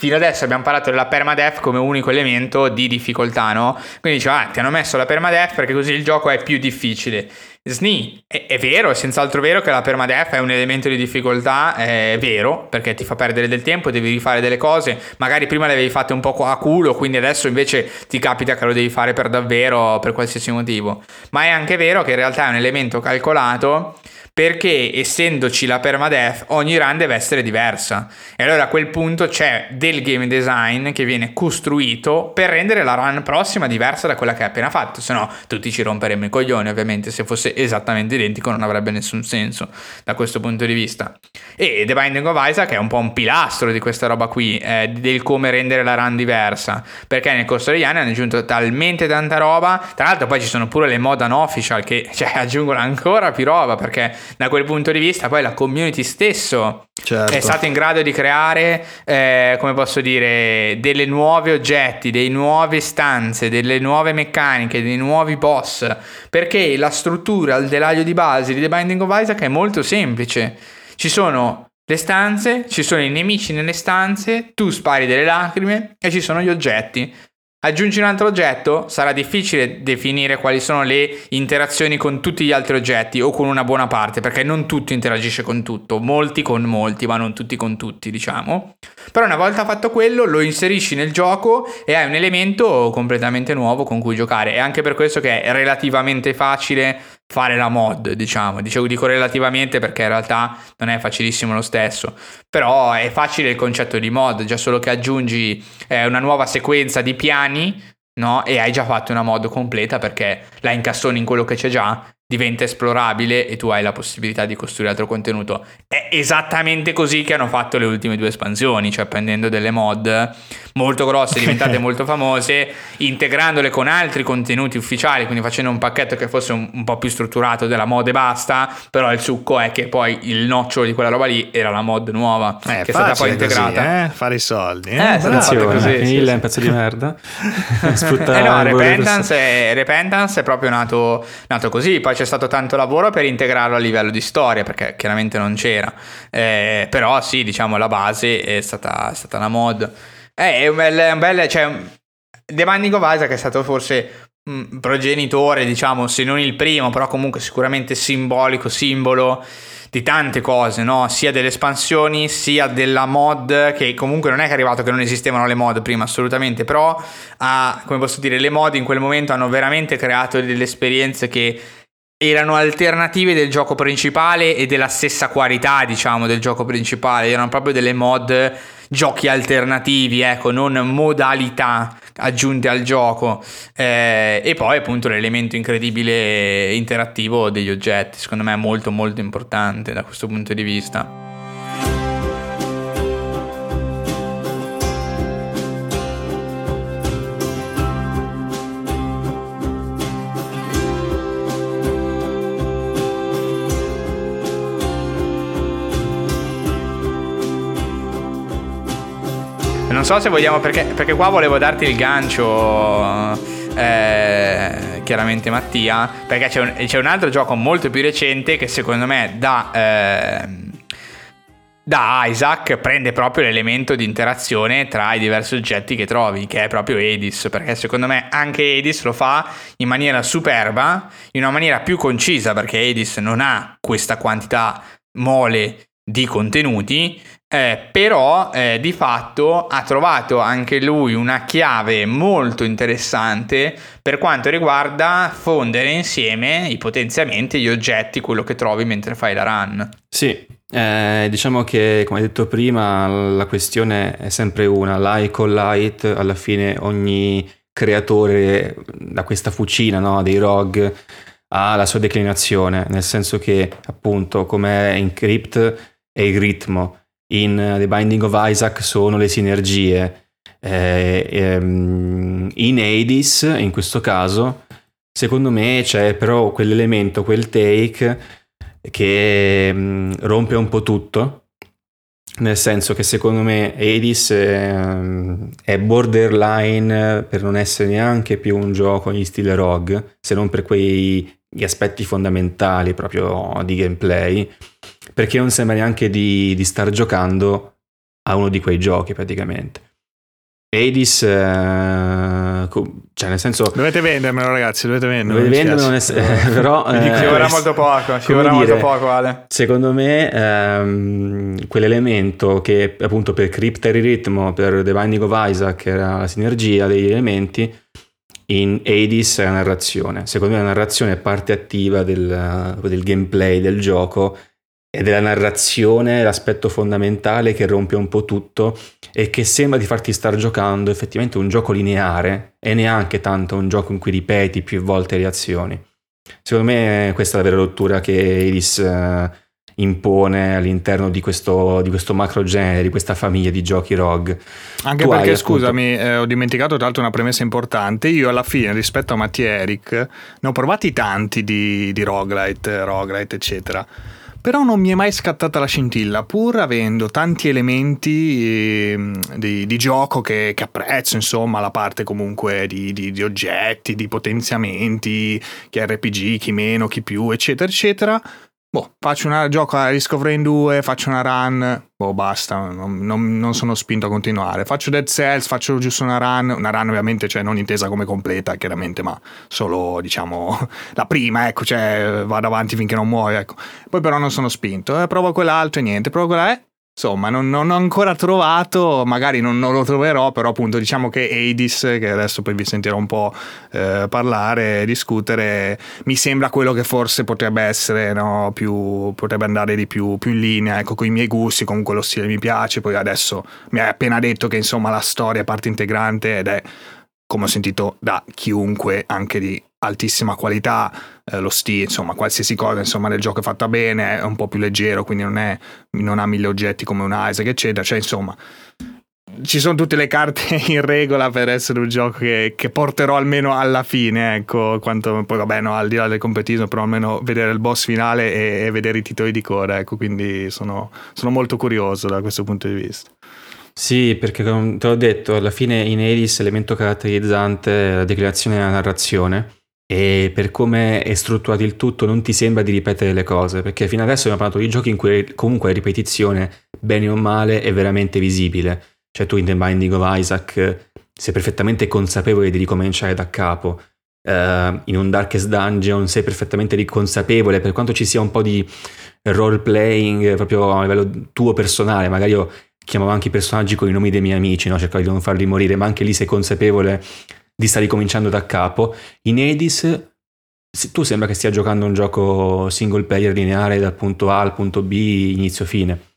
Fino adesso abbiamo parlato della permadeath come unico elemento di difficoltà, no? Quindi dice, ah, ti hanno messo la permadeath perché così il gioco è più difficile. Sni, è, è, vero, è senz'altro vero che la permadeath è un elemento di difficoltà, è vero, perché ti fa perdere del tempo, devi rifare delle cose, magari prima le avevi fatte un po' a culo, quindi adesso invece ti capita che lo devi fare per davvero, per qualsiasi motivo. Ma è anche vero che in realtà è un elemento calcolato perché essendoci la permadeath ogni run deve essere diversa. E allora a quel punto c'è del game design che viene costruito per rendere la run prossima diversa da quella che hai appena fatto. Se no tutti ci romperemmo i coglioni ovviamente se fosse esattamente identico non avrebbe nessun senso da questo punto di vista. E The Binding of Isaac è un po' un pilastro di questa roba qui eh, del come rendere la run diversa. Perché nel corso degli anni hanno aggiunto talmente tanta roba. Tra l'altro poi ci sono pure le mod unofficial che cioè, aggiungono ancora più roba perché da quel punto di vista poi la community stesso certo. è stata in grado di creare, eh, come posso dire, delle nuovi oggetti, dei nuove stanze, delle nuove meccaniche, dei nuovi boss, perché la struttura, il telaio di base di The Binding of Isaac è molto semplice. Ci sono le stanze, ci sono i nemici nelle stanze, tu spari delle lacrime e ci sono gli oggetti. Aggiungi un altro oggetto, sarà difficile definire quali sono le interazioni con tutti gli altri oggetti o con una buona parte, perché non tutto interagisce con tutto, molti con molti, ma non tutti con tutti, diciamo. Però una volta fatto quello, lo inserisci nel gioco e hai un elemento completamente nuovo con cui giocare. È anche per questo che è relativamente facile fare la mod, diciamo. Dicevo, dico relativamente perché in realtà non è facilissimo lo stesso. Però è facile il concetto di mod, già solo che aggiungi eh, una nuova sequenza di piani, no? E hai già fatto una mod completa perché la incastoni in quello che c'è già diventa esplorabile e tu hai la possibilità di costruire altro contenuto. È esattamente così che hanno fatto le ultime due espansioni, cioè prendendo delle mod molto grosse, diventate molto famose, integrandole con altri contenuti ufficiali, quindi facendo un pacchetto che fosse un, un, po' più strutturato della mod e basta, però il succo è che poi il nocciolo di quella roba lì era la mod nuova, eh, che è stata poi integrata. Così, eh? Fare i soldi. Eh, eh Attenzione, così, il sì, è un pezzo di merda. eh no, Repentance è, Repentance è proprio nato, nato così, poi c'è stato tanto lavoro per integrarlo a livello di storia, perché chiaramente non c'era, eh, però sì, diciamo la base è stata, è stata la mod. Eh, è un bel, è un bel cioè, The Binding of Isaac è stato forse un progenitore, diciamo, se non il primo, però comunque sicuramente simbolico, simbolo di tante cose, no? Sia delle espansioni, sia della mod, che comunque non è che è arrivato che non esistevano le mod prima, assolutamente, però ha, come posso dire, le mod in quel momento hanno veramente creato delle esperienze che erano alternative del gioco principale e della stessa qualità, diciamo, del gioco principale, erano proprio delle mod giochi alternativi, ecco, non modalità aggiunte al gioco. Eh, e poi appunto l'elemento incredibile interattivo degli oggetti, secondo me è molto molto importante da questo punto di vista. Non so se vogliamo, perché, perché qua volevo darti il gancio. Eh, chiaramente Mattia, perché c'è un, c'è un, altro gioco molto più recente che secondo me da, eh, da Isaac prende proprio l'elemento di interazione tra i diversi oggetti che trovi, che è proprio Edis, perché secondo me anche Edis lo fa in maniera superba, in una maniera più concisa, perché Edis non ha questa quantità mole di contenuti, eh, però eh, di fatto ha trovato anche lui una chiave molto interessante per quanto riguarda fondere insieme i potenziamenti, gli oggetti, quello che trovi mentre fai la run. Sì, eh, diciamo che come detto prima la questione è sempre una, like o light, alla fine ogni creatore da questa fucina no, dei ROG ha la sua declinazione, nel senso che appunto come in Crypt è il ritmo, in uh, The Binding of Isaac sono le sinergie. Eh, ehm, in Hades, in questo caso, secondo me c'è però quell'elemento, quel take che mm, rompe un po' tutto. Nel senso che secondo me Hades è, è borderline per non essere neanche più un gioco in stile rogue, se non per quegli aspetti fondamentali proprio di gameplay perché non sembra neanche di, di star giocando a uno di quei giochi praticamente. Hades, eh, cioè nel senso... Dovete vendermelo ragazzi, dovete vendermelo. Dovete vendermelo, nel, però... Eh, ci vorrà molto poco, ci vorrà dire, molto poco Ale. Secondo me ehm, quell'elemento che appunto per Cryptary Ritmo, per The Binding of Isaac era la sinergia degli elementi, in Hades è la narrazione. Secondo me la narrazione è parte attiva del, del gameplay del gioco e della narrazione, l'aspetto fondamentale che rompe un po' tutto e che sembra di farti star giocando effettivamente un gioco lineare e neanche tanto un gioco in cui ripeti più volte le azioni. Secondo me questa è la vera rottura che Iris uh, impone all'interno di questo, di questo macro genere, di questa famiglia di giochi ROG. Anche tu perché, hai, scusami, eh, ho dimenticato tra l'altro una premessa importante. Io alla fine, rispetto a Mattia Eric, ne ho provati tanti di, di roguelite, roguelite, eccetera però non mi è mai scattata la scintilla, pur avendo tanti elementi eh, di, di, gioco che, che, apprezzo, insomma, la parte comunque di, di, di, oggetti, di potenziamenti, chi RPG, chi meno, chi più, eccetera, eccetera. Boh, faccio una gioco a Risk of Rain 2, faccio una run, boh, basta, non, non, non, sono spinto a continuare. Faccio Dead Cells, faccio giusto una run, una run ovviamente, cioè non intesa come completa, chiaramente, ma solo, diciamo, la prima, ecco, cioè vado avanti finché non muoio, ecco. Poi però non sono spinto, eh, provo quell'altro e niente, provo quella, eh, insomma, non, non, ho ancora trovato, magari non, non, lo troverò, però appunto diciamo che Hades, che adesso poi vi sentirò un po' eh, parlare, discutere, mi sembra quello che forse potrebbe essere, no, più, potrebbe andare di più, più in linea, ecco, con i miei gusti, comunque lo stile mi piace, poi adesso mi hai appena detto che insomma la storia è parte integrante ed è, come ho sentito da chiunque, anche di altissima qualità, eh, lo stile, insomma, qualsiasi cosa insomma, del gioco è fatta bene, è un po' più leggero, quindi non, è, non ha mille oggetti come un Isaac, eccetera. Cioè, insomma, ci sono tutte le carte in regola per essere un gioco che, che porterò almeno alla fine, ecco, quanto, poi vabbè, no, al di là del competition, però almeno vedere il boss finale e, e vedere i titoli di coda, ecco, quindi sono, sono molto curioso da questo punto di vista. Sì, perché come te l'ho detto, alla fine in Hades l'elemento caratterizzante è la declinazione della narrazione e per come è strutturato il tutto non ti sembra di ripetere le cose, perché fino adesso abbiamo parlato di giochi in cui comunque la ripetizione, bene o male, è veramente visibile. Cioè tu in The Binding of Isaac sei perfettamente consapevole di ricominciare da capo. Uh, in un Darkest Dungeon sei perfettamente consapevole, per quanto ci sia un po' di role playing proprio a livello tuo personale, magari io chiamavo anche i personaggi con i nomi dei miei amici, no? cercavo di non farli morire, ma anche lì sei consapevole di stare ricominciando da capo. In Edis tu sembra che stia giocando un gioco single player lineare dal punto A al punto B, inizio fine.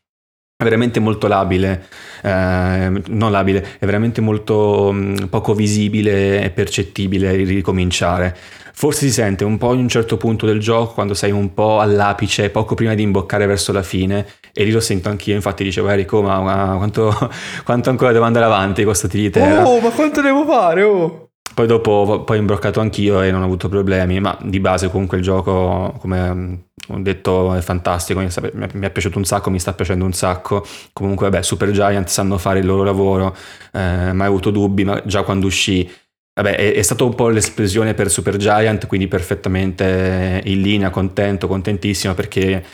È veramente molto labile, eh, non labile, è veramente molto mh, poco visibile e percettibile ricominciare. Forse si sente un po' in un certo punto del gioco quando sei un po' all'apice, poco prima di imboccare verso la fine, e lì lo sento anch'io. Infatti, dicevo, Enrico, ma, ma quanto, quanto, ancora devo andare avanti con questo tiritera? Oh, ma quanto devo fare? Oh. Poi dopo poi ho imbroccato anch'io e non ho avuto problemi, ma di base comunque il gioco, come mm, ho detto, è fantastico, mi, è piaciuto un sacco, mi sta piacendo un sacco. Comunque, vabbè, Super Giant sanno fare il loro lavoro, eh, mai avuto dubbi, ma già quando uscì Vabbè, è, è stato un po' l'esplosione per Super Giant, quindi perfettamente in linea, contento, contentissimo perché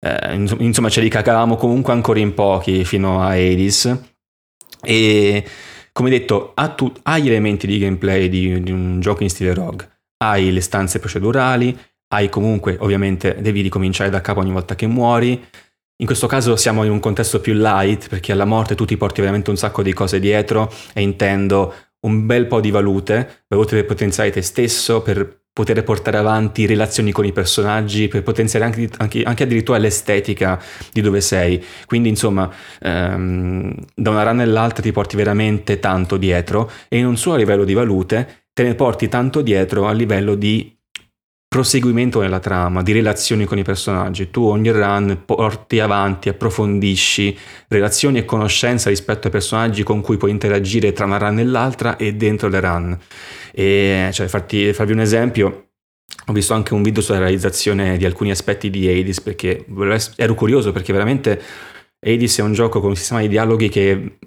eh, insomma ce li cacavamo comunque ancora in pochi fino a Hades. E come detto ha, tu, ha gli elementi di gameplay di, di, un gioco in stile rogue, hai le stanze procedurali, hai comunque ovviamente devi ricominciare da capo ogni volta che muori, in questo caso siamo in un contesto più light perché alla morte tu ti porti veramente un sacco di cose dietro e intendo un bel po' di valute, valute per potenziare te stesso, per poter portare avanti relazioni con i personaggi, per potenziare anche, anche, anche addirittura l'estetica di dove sei. Quindi insomma, ehm, da una run all'altra ti porti veramente tanto dietro e non solo a livello di valute, te ne porti tanto dietro a livello di proseguimento nella trama, di relazioni con i personaggi. Tu ogni run porti avanti, approfondisci relazioni e conoscenza rispetto ai personaggi con cui puoi interagire tra una run e l'altra e dentro le run. E cioè, farti, farvi un esempio, ho visto anche un video sulla realizzazione di alcuni aspetti di Hades perché ero curioso perché veramente Hades è un gioco con un sistema di dialoghi che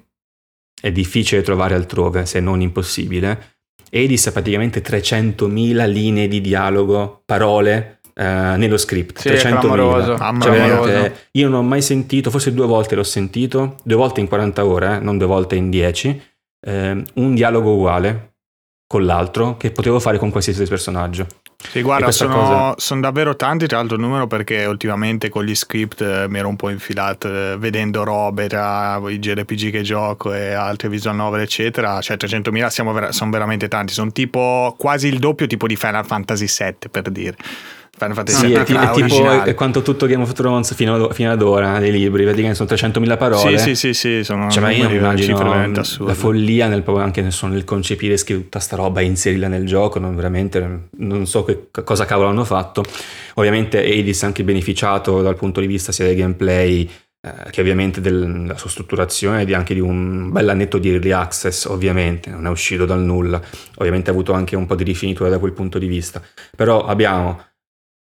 è difficile trovare altrove, se non impossibile Edis ha praticamente 300.000 linee di dialogo, parole eh, nello script. Sì, 300.000. Cioè, io non ho mai sentito, forse due volte l'ho sentito, due volte in 40 ore, eh, non due volte in 10, eh, un dialogo uguale con l'altro che potevo fare con qualsiasi personaggio. Sì, guarda, sono, sono, davvero tanti, tra l'altro il numero perché ultimamente con gli script eh, mi ero un po' infilato eh, vedendo robe tra i JRPG che gioco e altri visual novel eccetera, cioè 300.000 ver- sono veramente tanti, sono tipo quasi il doppio tipo di Final Fantasy VII per dire. Final Fantasy sì, è, t- è tipo è quanto tutto Game of Thrones fino ad, fino ad ora dei libri, vedi che sono 300.000 parole. Sì, sì, sì, sì sono cioè, ma io immagino la follia nel, anche nel, nel concepire tutta sta roba e inserirla nel gioco, non, veramente non so che cosa cavolo hanno fatto. Ovviamente Hades ha anche beneficiato dal punto di vista sia del gameplay eh, che ovviamente della sua strutturazione e anche di un bel annetto di early access, ovviamente, non è uscito dal nulla, ovviamente ha avuto anche un po' di rifinitura da quel punto di vista. Però abbiamo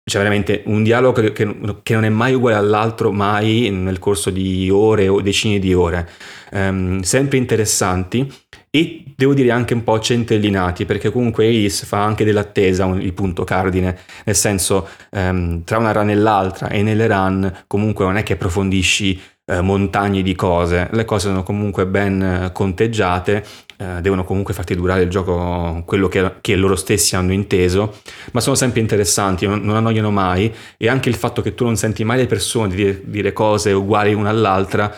c'è veramente un dialogo che, che, non è mai uguale all'altro, mai nel corso di ore o decine di ore, um, sempre interessanti e devo dire anche un po' centellinati, perché comunque Ace fa anche dell'attesa il punto cardine, nel senso um, tra una run e l'altra e nelle run comunque non è che approfondisci eh, montagne di cose, le cose sono comunque ben eh, conteggiate, eh, devono comunque farti durare il gioco quello che, che, loro stessi hanno inteso, ma sono sempre interessanti, non, non, annoiano mai. E anche il fatto che tu non senti mai le persone dire, dire cose uguali una all'altra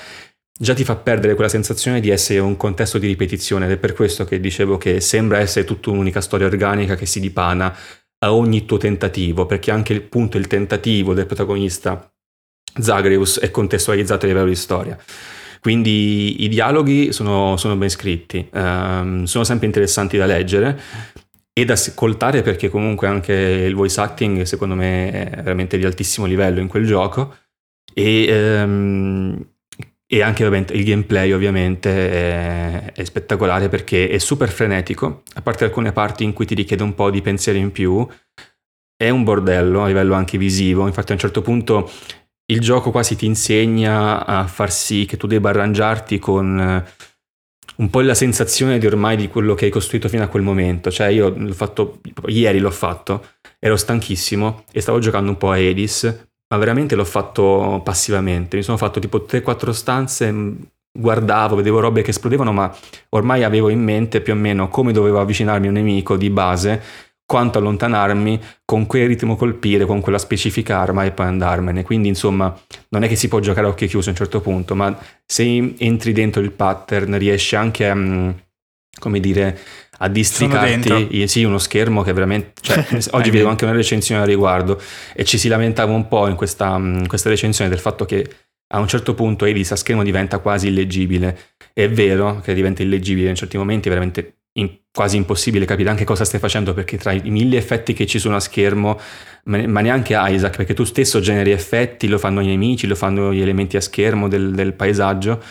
già ti fa perdere quella sensazione di essere un contesto di ripetizione. Ed è per questo che dicevo che sembra essere tutta un'unica storia organica che si dipana a ogni tuo tentativo, perché anche il punto, il tentativo del protagonista Zagreus è contestualizzato a livello di storia. Quindi i dialoghi sono, sono ben scritti, um, sono sempre interessanti da leggere e da ascoltare perché comunque anche il voice acting secondo me è veramente di altissimo livello in quel gioco e, um, e anche il gameplay ovviamente è, è, spettacolare perché è super frenetico, a parte alcune parti in cui ti richiede un po' di pensiero in più, è un bordello a livello anche visivo, infatti a un certo punto il gioco quasi ti insegna a far sì che tu debba arrangiarti con eh, un po' la sensazione di ormai di quello che hai costruito fino a quel momento, cioè io l'ho fatto, ieri l'ho fatto, ero stanchissimo e stavo giocando un po' a Edis ma veramente l'ho fatto passivamente. Mi sono fatto tipo 3-4 stanze, guardavo, vedevo robe che esplodevano, ma ormai avevo in mente più o meno come dovevo avvicinarmi a un nemico di base, quanto allontanarmi, con quel ritmo colpire, con quella specifica arma e poi andarmene. Quindi insomma non è che si può giocare a occhio chiuso a un certo punto, ma se entri dentro il pattern riesci anche a, mm, come dire, a districarti sì, uno schermo che veramente cioè, oggi vedo anche una recensione al riguardo e ci si lamentava un po' in questa, in questa recensione del fatto che a un certo punto Edis a schermo diventa quasi illeggibile è vero che diventa illeggibile in certi momenti veramente in, quasi impossibile capire anche cosa stai facendo perché tra i mille effetti che ci sono a schermo ma neanche Isaac perché tu stesso generi effetti lo fanno i nemici lo fanno gli elementi a schermo del, del paesaggio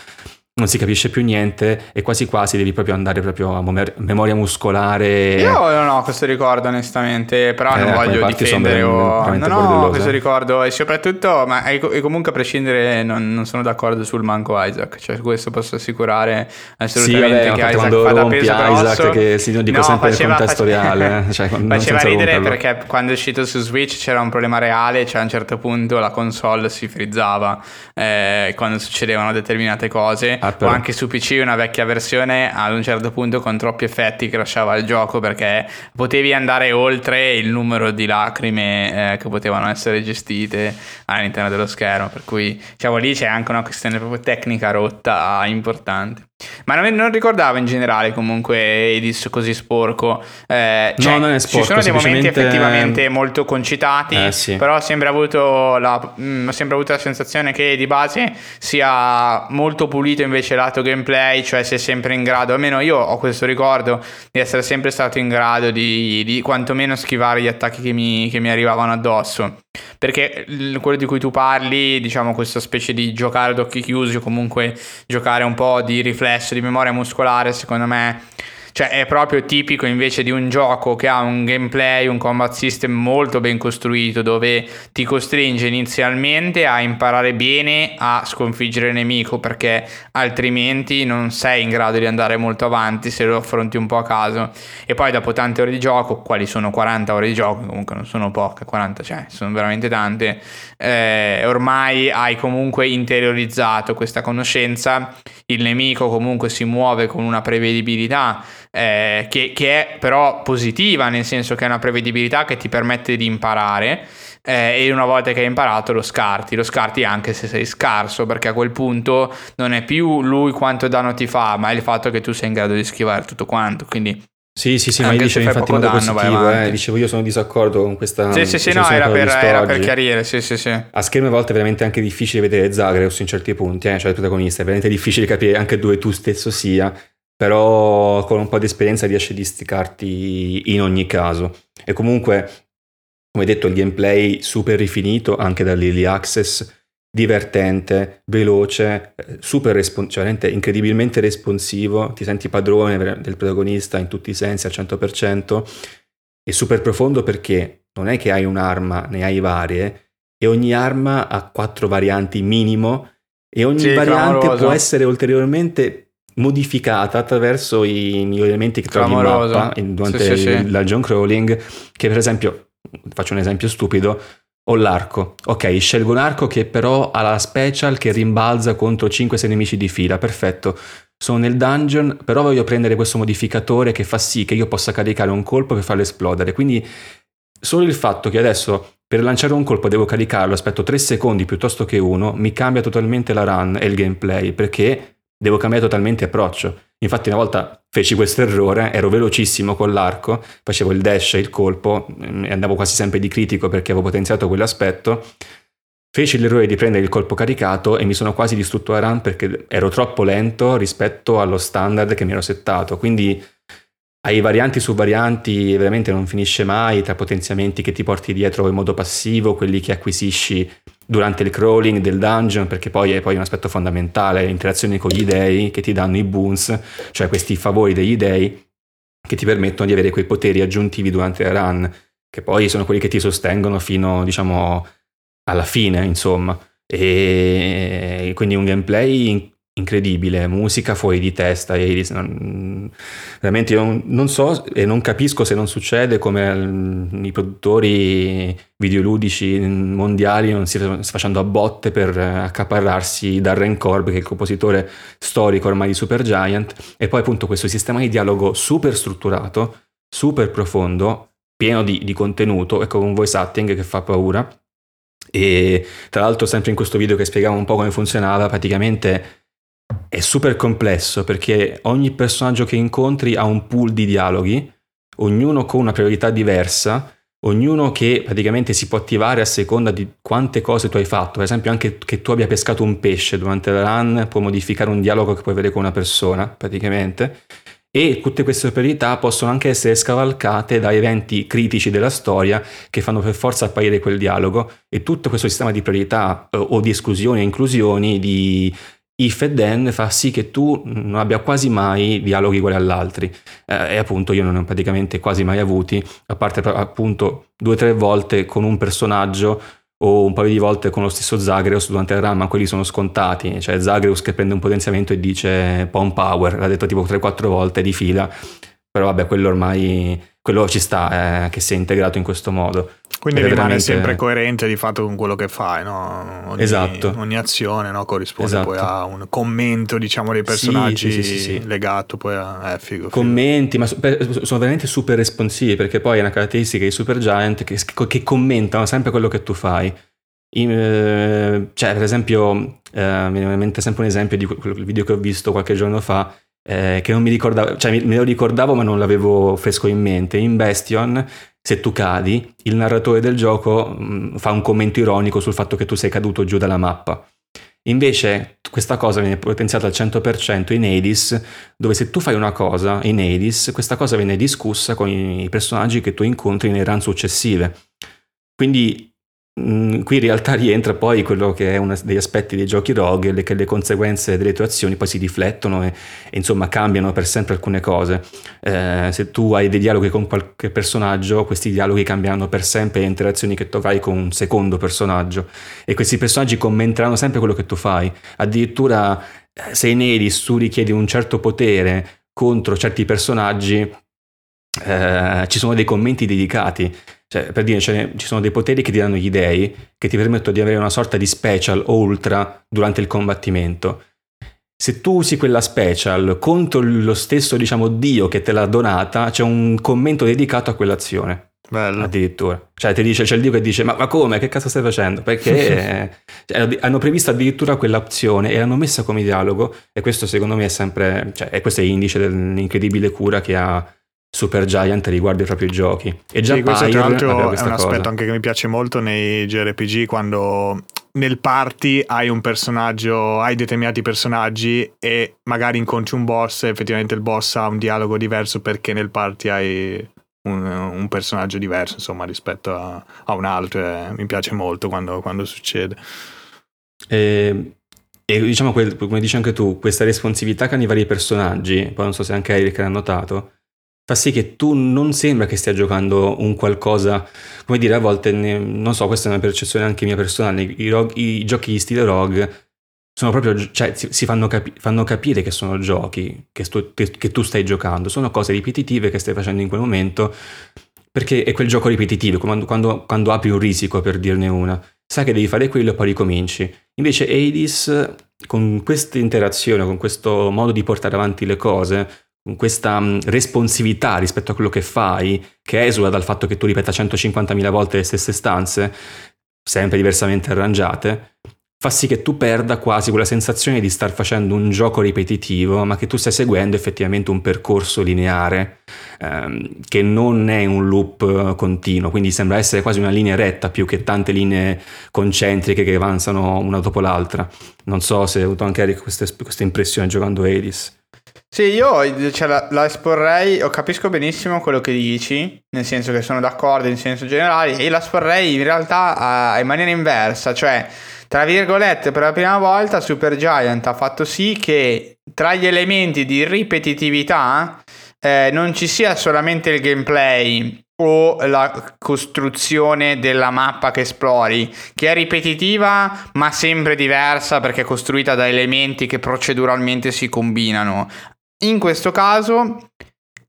non si capisce più niente e quasi quasi devi proprio andare proprio a memoria muscolare. Io non ho questo ricordo onestamente, però eh, non voglio difendere o... Non ho questo ricordo e soprattutto, ma e comunque a prescindere non, non, sono d'accordo sul manco Isaac, cioè questo posso assicurare assolutamente sì, vabbè, che Isaac fa da peso Isaac grosso. che si dico no, sempre faceva, nel contesto faceva, reale. Eh, cioè, faceva ridere romperlo. perché quando è uscito su Switch c'era un problema reale, cioè a un certo punto la console si frizzava eh, quando succedevano determinate cose. Ah, o anche su PC una vecchia versione ad un certo punto con troppi effetti crashava il gioco perché potevi andare oltre il numero di lacrime eh, che potevano essere gestite all'interno dello schermo. Per cui diciamo lì c'è anche una questione proprio tecnica rotta importante ma non, non, ricordavo in generale comunque Edis così sporco. Eh, cioè, no, non è sporco. Ci sono dei momenti effettivamente molto concitati, eh, sì. però ho sempre, avuto la, mh, mm, ho sempre avuto la sensazione che di base sia molto pulito invece lato gameplay, cioè sei sempre in grado, almeno io ho questo ricordo di essere sempre stato in grado di, di quantomeno schivare gli attacchi che mi, che mi arrivavano addosso. Perché quello di cui tu parli, diciamo questa specie di giocare ad occhi chiusi o comunque giocare un po' di riflesso, di memoria muscolare, secondo me cioè è proprio tipico invece di un gioco che ha un gameplay, un combat system molto ben costruito dove ti costringe inizialmente a imparare bene a sconfiggere il nemico perché altrimenti non sei in grado di andare molto avanti se lo affronti un po' a caso. E poi dopo tante ore di gioco, quali sono 40 ore di gioco, comunque non sono poche, 40 cioè sono veramente tante, eh, ormai hai comunque interiorizzato questa conoscenza, il nemico comunque si muove con una prevedibilità eh, che, che, è però positiva, nel senso che è una prevedibilità che ti permette di imparare eh, e una volta che hai imparato lo scarti, lo scarti anche se sei scarso, perché a quel punto non è più lui quanto danno ti fa, ma è il fatto che tu sei in grado di schivare tutto quanto, quindi... Sì, sì, sì, ma io dicevo infatti in modo danno, positivo, eh, dicevo io sono disaccordo con questa... Sì, sì, sì, no, era per, era per, chiarire, sì, sì, sì. A schermo a volte è veramente anche difficile vedere Zagreus in certi punti, eh, cioè il protagonista, è veramente difficile capire anche dove tu stesso sia, però con un po' di esperienza riesci a disticarti in ogni caso. E comunque, come detto, il gameplay super rifinito anche dall'Early Access, divertente, veloce, eh, super respons- cioè incredibilmente responsivo, ti senti padrone del protagonista in tutti i sensi al 100% e super profondo perché non è che hai un'arma, ne hai varie e ogni arma ha quattro varianti minimo e ogni sì, variante clamoroso. può essere ulteriormente modificata attraverso i miglioramenti che trovi in mappa durante sì, sì, il dungeon crawling che per esempio faccio un esempio stupido Ho l'arco. Ok, scelgo un arco che però ha la special che rimbalza contro 5-6 nemici di fila. Perfetto. Sono nel dungeon, però voglio prendere questo modificatore che fa sì che io possa caricare un colpo per farlo esplodere. Quindi solo il fatto che adesso per lanciare un colpo devo caricarlo, aspetto 3 secondi piuttosto che uno, mi cambia totalmente la run e il gameplay perché devo cambiare totalmente approccio. Infatti una volta feci questo errore, ero velocissimo con l'arco, facevo il dash il colpo mm, e andavo quasi sempre di critico perché avevo potenziato quell'aspetto. Feci l'errore di prendere il colpo caricato e mi sono quasi distrutto la run perché ero troppo lento rispetto allo standard che mi ero settato. Quindi hai varianti su varianti, veramente non finisce mai tra potenziamenti che ti porti dietro in modo passivo, quelli che acquisisci durante il crawling del dungeon, perché poi è poi un aspetto fondamentale, l'interazione con gli dei che ti danno i boons, cioè questi favori degli dei che ti permettono di avere quei poteri aggiuntivi durante la run, che poi sono quelli che ti sostengono fino, diciamo, alla fine, insomma. E quindi un gameplay incredibile, musica fuori di testa, Iris. Non, veramente io non, so e non capisco se non succede come mm, i produttori videoludici mondiali non stiano facendo a botte per accaparrarsi Darren Korb, che è il compositore storico ormai di Supergiant, e poi appunto questo sistema di dialogo super strutturato, super profondo, pieno di, di contenuto con un voice acting che fa paura. E tra l'altro, sempre in questo video che spiegava un po' come funzionava, praticamente è super complesso perché ogni personaggio che incontri ha un pool di dialoghi, ognuno con una priorità diversa, ognuno che praticamente si può attivare a seconda di quante cose tu hai fatto. Per esempio, anche che tu abbia pescato un pesce durante la run può modificare un dialogo che puoi avere con una persona, praticamente. E tutte queste priorità possono anche essere scavalcate da eventi critici della storia che fanno per forza apparire quel dialogo. E tutto questo sistema di priorità eh, o di esclusioni e inclusioni, di if e then fa sì che tu non abbia quasi mai dialoghi uguali all'altri. Eh, e appunto io non ne ho praticamente quasi mai avuti a parte appunto due o tre volte con un personaggio o un paio di volte con lo stesso Zagreus durante il run ma quelli sono scontati. Cioè Zagreus che prende un potenziamento e dice Pom Power l'ha detto tipo 3-4 volte di fila però vabbè quello ormai quello ci sta eh, che sia integrato in questo modo quindi rimane veramente... sempre coerente di fatto con quello che fai, no? ogni, esatto. ogni azione no? corrisponde esatto. poi a un commento diciamo dei personaggi sì, sì, sì, legato poi a eh, figo, commenti, figo. ma sono veramente super responsivi perché poi è una caratteristica di Supergiant che, che commentano sempre quello che tu fai. In, eh, cioè, per esempio, eh, mi viene in mente sempre un esempio di quel video che ho visto qualche giorno fa eh, che non mi ricordavo, cioè me lo ricordavo ma non l'avevo fresco in mente. In Bastion se tu cadi, il narratore del gioco mh, mm, fa un commento ironico sul fatto che tu sei caduto giù dalla mappa. Invece questa cosa viene potenziata al 100% in Hades, dove se tu fai una cosa in Hades, questa cosa viene discussa con i personaggi che tu incontri nei run successive. Quindi qui in realtà rientra poi quello che è uno degli aspetti dei giochi rogue, che le conseguenze delle tue azioni poi si riflettono e, e insomma cambiano per sempre alcune cose. Eh, se tu hai dei dialoghi con qualche personaggio, questi dialoghi cambieranno per sempre le interazioni che tu avrai con un secondo personaggio e questi personaggi commenteranno sempre quello che tu fai. Addirittura eh, se in Eris tu richiedi un certo potere contro certi personaggi, eh, ci sono dei commenti dedicati cioè, per dire, cioè, ci sono dei poteri che ti danno gli dei che ti permettono di avere una sorta di special o ultra durante il combattimento. Se tu usi quella special contro lo stesso, diciamo, dio che te l'ha donata, c'è un commento dedicato a quell'azione. Bello. Addirittura. Cioè, ti dice, c'è il dio che dice: Ma, ma come? Che cazzo stai facendo? Perché cioè, hanno previsto addirittura quell'opzione e l'hanno messa come dialogo. E questo, secondo me, è sempre. Cioè, e questo è indice dell'incredibile cura che ha Super Giant riguardo i propri giochi. E già sì, questo tra l'altro è un cosa. aspetto anche che mi piace molto nei JRPG quando nel party hai un personaggio, hai determinati personaggi e magari incontri un boss e effettivamente il boss ha un dialogo diverso perché nel party hai un, un personaggio diverso insomma rispetto a, a un altro e mi piace molto quando, quando succede. E, e diciamo, come dici anche tu, questa responsività che hanno i vari personaggi, poi non so se anche Eric l'ha notato, fa sì che tu non sembra che stia giocando un qualcosa, come dire, a volte, non so, questa è una percezione anche mia personale, i, rogue, i giochi di stile rogue sono proprio, cioè, si fanno, capi- fanno capire che sono giochi che, stu- che, tu stai giocando, sono cose ripetitive che stai facendo in quel momento, perché è quel gioco ripetitivo, quando, quando, quando apri un risico per dirne una, sai che devi fare quello e poi ricominci. Invece Hades, con questa interazione, con questo modo di portare avanti le cose, questa mm, responsività rispetto a quello che fai, che esula dal fatto che tu ripeta 150.000 volte le stesse stanze, sempre diversamente arrangiate, fa sì che tu perda quasi quella sensazione di star facendo un gioco ripetitivo, ma che tu stai seguendo effettivamente un percorso lineare, ehm, che non è un loop eh, continuo, quindi sembra essere quasi una linea retta più che tante linee concentriche che avanzano una dopo l'altra. Non so se hai avuto anche questa, impressione giocando Hades. Sì, io cioè, la, la, esporrei, o capisco benissimo quello che dici, nel senso che sono d'accordo in senso generale, e la esporrei in realtà a, in maniera inversa, cioè, tra virgolette, per la prima volta Supergiant ha fatto sì che tra gli elementi di ripetitività eh, non ci sia solamente il gameplay o la costruzione della mappa che esplori, che è ripetitiva ma sempre diversa perché è costruita da elementi che proceduralmente si combinano. In questo caso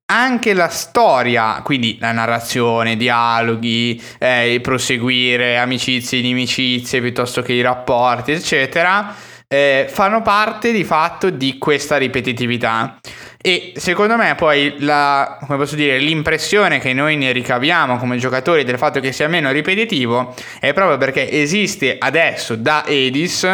anche la storia, quindi la narrazione, dialoghi, eh, proseguire, amicizie, inimicizie, piuttosto che i rapporti, eccetera, eh, fanno parte di fatto di questa ripetitività. E secondo me poi la, dire, l'impressione che noi ne ricaviamo come giocatori del fatto che sia meno ripetitivo è proprio perché esiste adesso da Edis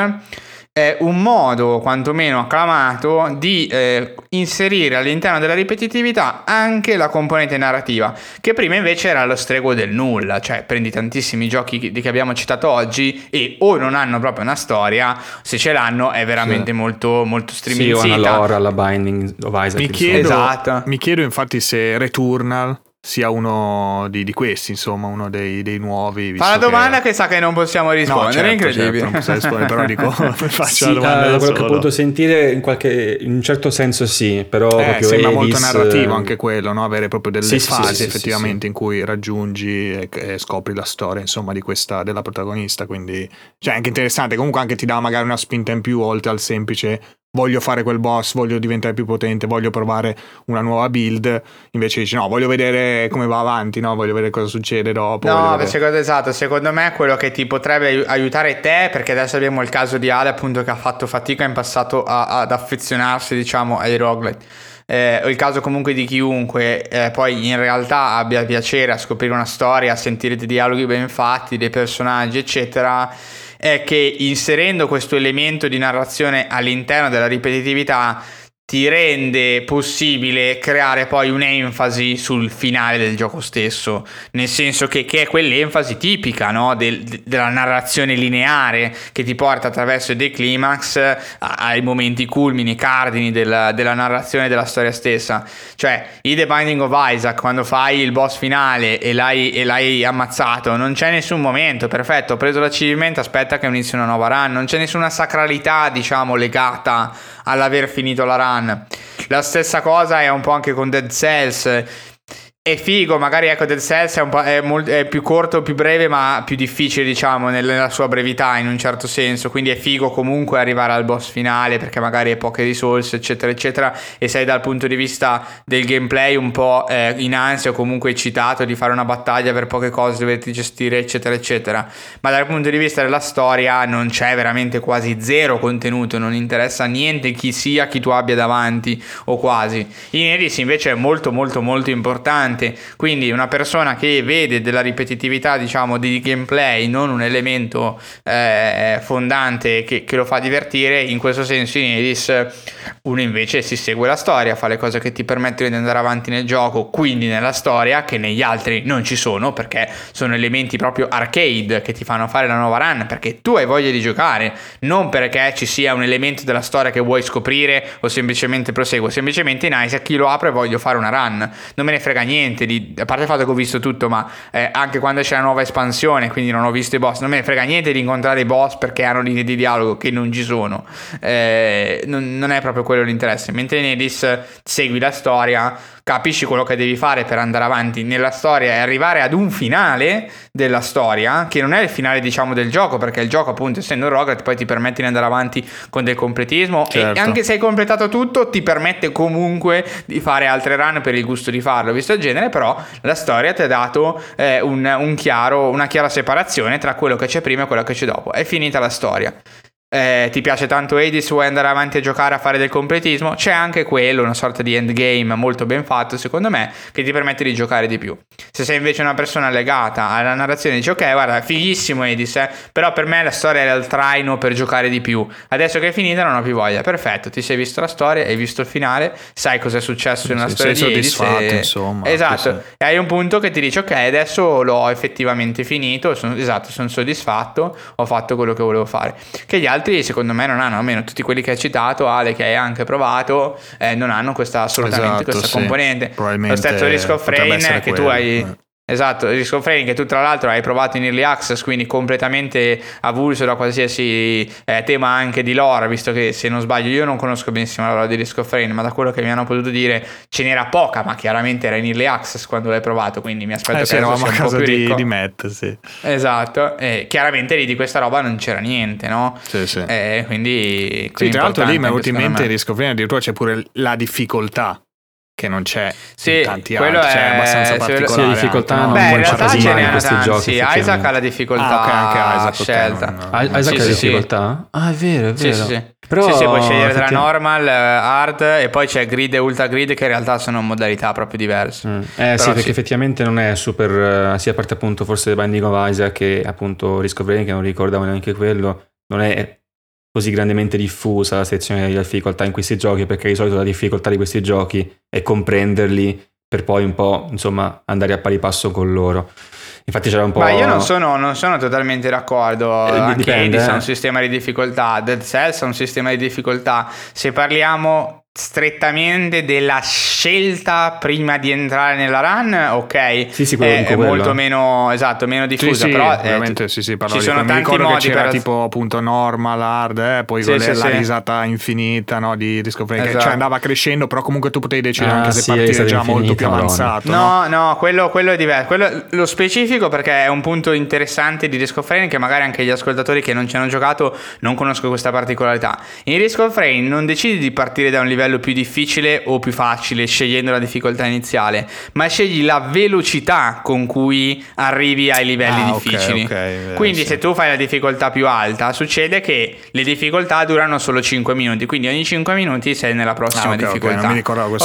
è un modo quantomeno acclamato di eh, inserire all'interno della ripetitività anche la componente narrativa, che prima invece era lo strego del nulla, cioè prendi tantissimi giochi che, che abbiamo citato oggi e o non hanno proprio una storia, se ce l'hanno è veramente sì. molto, molto streaming. Sì, o una lore alla Binding of Isaac. Mi chiedo, esatto. mi chiedo infatti se Returnal sia uno di, di, questi, insomma, uno dei, dei nuovi. Fa la domanda che... che... sa che non possiamo rispondere, no, certo, incredibile. Certo, non posso rispondere, però dico, faccio sì, la domanda. Da quello che ho potuto sentire, in, qualche, in un certo senso sì, però eh, sembra Edis... molto narrativo anche quello, no? avere proprio delle sì, fasi sì, effettivamente in cui raggiungi e, e, scopri la storia, insomma, di questa, della protagonista, quindi cioè, è anche interessante, comunque anche ti dà magari una spinta in più oltre al semplice voglio fare quel boss, voglio diventare più potente, voglio provare una nuova build, invece dici no, voglio vedere come va avanti, no? voglio vedere cosa succede dopo. No, secondo, esatto, secondo me quello che ti potrebbe aiutare te, perché adesso abbiamo il caso di Ale appunto che ha fatto fatica in passato a, ad affezionarsi diciamo ai roguelite. Eh, o il caso comunque di chiunque eh, poi in realtà abbia piacere a scoprire una storia, a sentire dei dialoghi ben fatti, dei personaggi, eccetera è che inserendo questo elemento di narrazione all'interno della ripetitività ti rende possibile creare poi un'enfasi sul finale del gioco stesso, nel senso che, che è quell'enfasi tipica no? del, della narrazione lineare che ti porta attraverso dei climax ai momenti culmini, cardini della, della narrazione della storia stessa. Cioè, in The Binding of Isaac, quando fai il boss finale e l'hai, e l'hai ammazzato, non c'è nessun momento, perfetto, ho preso l'achievement, aspetta che inizi una nuova run, non c'è nessuna sacralità, diciamo, legata all'aver finito la run. La stessa cosa è un po' anche con Dead Cells è figo, magari ecco Dead Cells è, è, molto, è, più corto, più breve, ma più difficile, diciamo, nella sua brevità in un certo senso. Quindi è figo comunque arrivare al boss finale perché magari hai poche risorse, eccetera, eccetera. E sei dal punto di vista del gameplay un po' eh, in ansia o comunque eccitato di fare una battaglia per poche cose, doverti gestire, eccetera, eccetera. Ma dal punto di vista della storia non c'è veramente quasi zero contenuto, non interessa niente chi sia, chi tu abbia davanti o quasi. In Edis invece è molto, molto, molto importante importante. Quindi una persona che vede della ripetitività, diciamo, di gameplay, non un elemento eh, fondante che, che, lo fa divertire, in questo senso in Edis uno invece si segue la storia, fa le cose che ti permettono di andare avanti nel gioco, quindi nella storia, che negli altri non ci sono, perché sono elementi proprio arcade che ti fanno fare la nuova run, perché tu hai voglia di giocare, non perché ci sia un elemento della storia che vuoi scoprire o semplicemente proseguo, semplicemente in Isaac chi lo apre e voglio fare una run, non me ne frega niente niente di, a parte il fatto che ho visto tutto, ma eh, anche quando c'è la nuova espansione, quindi non ho visto i boss, non me ne frega niente di incontrare i boss perché hanno linee di dialogo che non ci sono. Eh, non, non, è proprio quello l'interesse. Mentre in Edis segui la storia, capisci quello che devi fare per andare avanti nella storia e arrivare ad un finale della storia, che non è il finale diciamo del gioco, perché il gioco appunto essendo un roguelite poi ti permette di andare avanti con del completismo certo. e anche se hai completato tutto ti permette comunque di fare altre run per il gusto di farlo. Visto genere, però la storia ti ha dato eh, un, un chiaro, una chiara separazione tra quello che c'è prima e quello che c'è dopo. È finita la storia eh, ti piace tanto Hades, vuoi andare avanti a giocare a fare del completismo, c'è anche quello, una sorta di endgame molto ben fatto secondo me, che ti permette di giocare di più. Se sei invece una persona legata alla narrazione dici ok guarda fighissimo Hades, eh, però per me la storia era il traino per giocare di più, adesso che è finita non ho più voglia, perfetto, ti sei visto la storia, hai visto il finale, sai cosa è successo nella storia sei di Hades. E... insomma. Esatto, e hai un punto che ti dice ok adesso l'ho effettivamente finito, sono, esatto, sono soddisfatto, ho fatto quello che volevo fare. Che gli altri secondo me non hanno, almeno tutti quelli che hai citato, Ale che hai anche provato, eh, non hanno questa, assolutamente esatto, questa sì. componente. Lo stesso Risk of Rain che quello, tu hai... Eh. Esatto, Risk of Rain che tu tra l'altro hai provato in Early Access, quindi completamente avulso da qualsiasi eh, tema anche di lore, visto che se non sbaglio io non conosco benissimo la lore di Risk of Rain, ma da quello che mi hanno potuto dire ce n'era poca, ma chiaramente era in Early Access quando l'hai provato, quindi mi aspetto eh, che sì, sia a un casa po' più di, di Matt, sì. Esatto, e chiaramente lì di questa roba non c'era niente, no? Sì, sì. Eh, quindi, Sì, tra l'altro lì mi è venuto in mente me. Risk of Rain, addirittura c'è pure la difficoltà che non c'è Sì, in tanti quello altri, cioè è è- abbastanza sì, particolare. sì, difficoltà anche, no? non Beh, in realtà ce in ne hanno questi tanti. giochi, Sì, Isaac ha la difficoltà Ah, ok, anche Isaac, scelta. non- Ah, Isaac Sì, ha sì, la sì. difficoltà? Ah, è vero, è vero. sì, sì. Però, sì, sì, puoi scegliere tra normal, eh, hard e poi c'è grid e ultra grid che in realtà sono modalità proprio diverse. Mm. Eh Però sì, perché sì. effettivamente non è super, eh, sia a parte appunto forse The Binding of Isaac che appunto Risk of Rain, che non ricordavo neanche quello, non è così grandemente diffusa la sezione di difficoltà in questi giochi, perché di solito la difficoltà di questi giochi è comprenderli per poi un po' insomma andare a pari passo con loro. Infatti c'era un po'... Ma io non sono, non sono totalmente d'accordo. Eh, Anche dipende, Hades ha eh. un sistema di difficoltà, Dead Cells ha un sistema di difficoltà. Se parliamo strettamente della scelta prima di entrare nella run, ok. Sì, sì, quello è, dico è molto meno, esatto, meno diffusa. sì, però eh, ovviamente sì, sì, ci di sono tanti modi che c'era per... tipo appunto normal, hard, eh, poi Sì, con sì, la sì. risata infinita no, di Rain, che Esatto. cioè andava crescendo, però comunque tu potevi decidere Ah, anche se sì, partire già molto più avanzato. no? No, no, quello, quello è diverso. Quello, lo specifico perché è un punto interessante di Risk of Rain che magari anche gli ascoltatori che non ci hanno giocato non conoscono questa particolarità. In Risk of Rain non decidi di partire da un livello più difficile o più facile scegliendo la difficoltà iniziale, ma scegli la velocità con cui arrivi ai livelli Ah, difficili. ok, eh, quindi sì. se tu fai la difficoltà più alta, succede che le difficoltà durano solo 5 minuti, quindi ogni 5 minuti sei nella prossima Ah, ok, ok, difficoltà.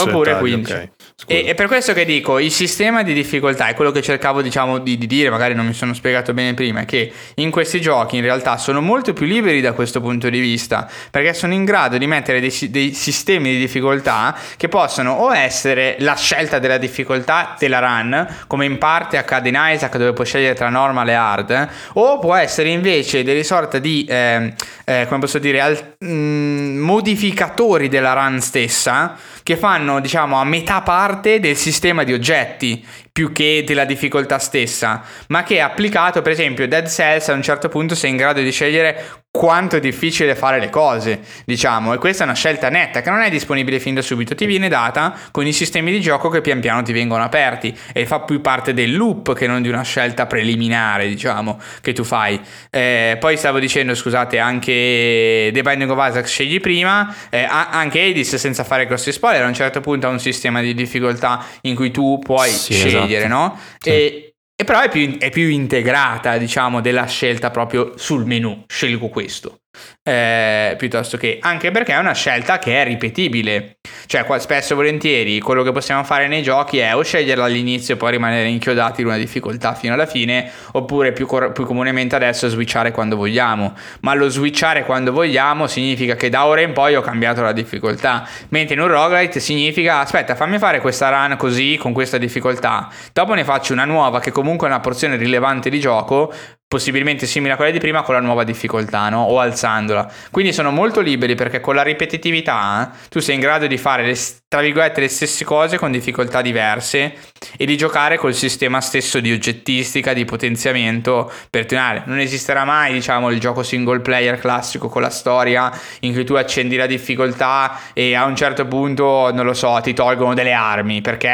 Oppure dettaglio, 15. ok, scusa. E, e per questo che dico, il sistema di difficoltà è quello che cercavo diciamo di, di dire, magari non mi sono spiegato bene prima, che in questi giochi in realtà sono molto più liberi da questo punto di vista, perché sono in grado di mettere dei, dei sistemi di difficoltà che possono o essere la scelta della difficoltà della run, come in parte accade in Isaac dove puoi scegliere tra normal e hard, o può essere invece delle sorte di, ehm, eh, come posso dire, al- mm, modificatori della run stessa che fanno diciamo a metà parte del sistema di oggetti più che della difficoltà stessa, ma che applicato per esempio Dead Cells a un certo punto sei in grado di scegliere quanto è difficile fare le cose, diciamo, e questa è una scelta netta che non è disponibile fin da subito, ti viene data con i sistemi di gioco che pian piano ti vengono aperti e fa più parte del loop che non di una scelta preliminare, diciamo, che tu fai. Eh, poi stavo dicendo, scusate, anche The Binding of Isaac scegli prima, eh, anche Hades senza fare grossi spoiler, a un certo punto ha un sistema di difficoltà in cui tu puoi Sì, scegliere, esatto. no? Sì. E, e però è più, è più integrata, diciamo, della scelta proprio sul menu, scelgo questo. Eh, piuttosto che anche perché è una scelta che è ripetibile cioè spesso e volentieri quello che possiamo fare nei giochi è o sceglierla all'inizio e poi rimanere inchiodati in una difficoltà fino alla fine oppure più, cor- più comunemente adesso switchare quando vogliamo ma lo switchare quando vogliamo significa che da ora in poi ho cambiato la difficoltà mentre in un roguelite significa aspetta fammi fare questa run così con questa difficoltà dopo ne faccio una nuova che comunque è una porzione rilevante di gioco possibilmente simile a quella di prima con la nuova difficoltà, no? O alzandola. Quindi sono molto liberi perché con la ripetitività eh, tu sei in grado di fare le, tra virgolette le stesse cose con difficoltà diverse e di giocare col sistema stesso di oggettistica, di potenziamento per tenere. Non esisterà mai, diciamo, il gioco single player classico con la storia in cui tu accendi la difficoltà e a un certo punto, non lo so, ti tolgono delle armi perché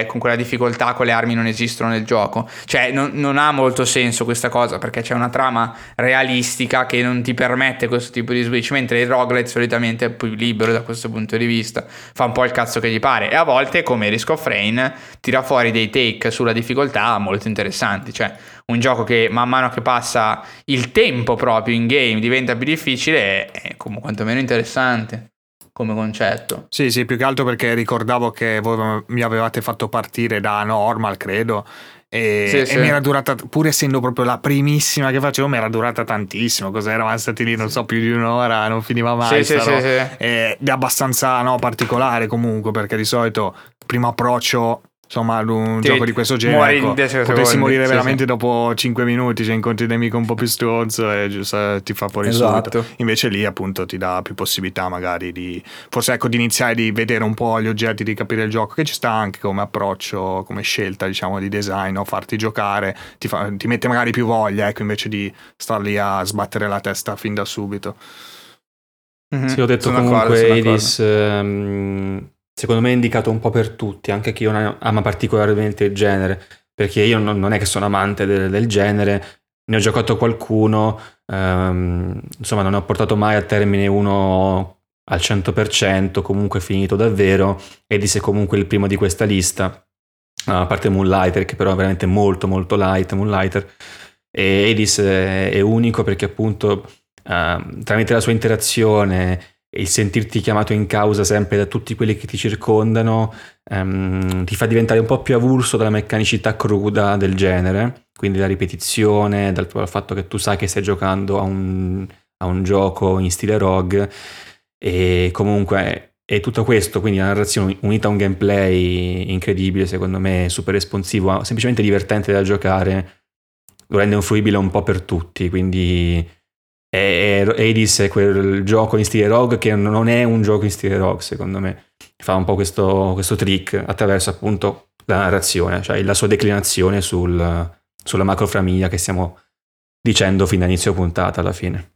eh, con quella difficoltà quelle armi non esistono nel gioco. Cioè non, non ha molto senso questa cosa perché c'è una trama realistica che non ti permette questo tipo di Switch, mentre il roguelite solitamente è più libero da questo punto di vista, fa un po' il cazzo che gli pare. E a volte come Risk of Rain tira fuori dei take sulla difficoltà molto interessanti, cioè un gioco che man mano che passa il tempo proprio in game diventa più difficile è come quantomeno interessante come concetto. Sì, sì, più che altro perché ricordavo che voi mi avevate fatto partire da normal, credo, e, sì, e sì. mi era durata, pur essendo proprio la primissima che facevo, mi era durata tantissimo. Cos'era? Eravamo stati lì, non so, più di un'ora, non finiva mai. Sì, sì, sì, sì. Ed è abbastanza no, particolare comunque, perché di solito primo approccio insomma un sì, gioco di questo genere ecco, potresti morire veramente sì. dopo 5 minuti cioè incontri nemico un po' più stronzo e giusto, ti fa fuori esatto. subito invece lì appunto ti dà più possibilità magari di forse ecco di iniziare di vedere un po' gli oggetti di capire il gioco che ci sta anche come approccio come scelta diciamo di design o farti giocare ti, fa, ti mette magari più voglia ecco invece di star lì a sbattere la testa fin da subito mm-hmm. sì ho detto sono comunque Edis ehm, secondo me è indicato un po' per tutti, anche chi non ama particolarmente il genere, perché io non, non è che sono amante del, del, genere, ne ho giocato qualcuno, ehm, insomma non ho portato mai a termine uno al 100%, comunque finito davvero, Edis è comunque il primo di questa lista, a parte Moonlighter, che però è veramente molto molto light, Moonlighter, e Edis è, unico perché appunto eh, tramite la sua interazione il sentirti chiamato in causa sempre da tutti quelli che ti circondano um, ti fa diventare un po' più avulso dalla meccanicità cruda del genere, quindi la ripetizione, dal, dal fatto che tu sai che stai giocando a un, a un gioco in stile rogue. E comunque è tutto questo, quindi la narrazione unita a un gameplay incredibile, secondo me super responsivo, semplicemente divertente da giocare, lo rende un fruibile un po' per tutti, quindi e Hades è quel gioco in stile rogue che non è un gioco in stile rogue secondo me. Fa un po' questo, questo trick attraverso appunto la narrazione cioè la sua declinazione sul, sulla macrofamiglia che stiamo dicendo fin da inizio puntata alla fine.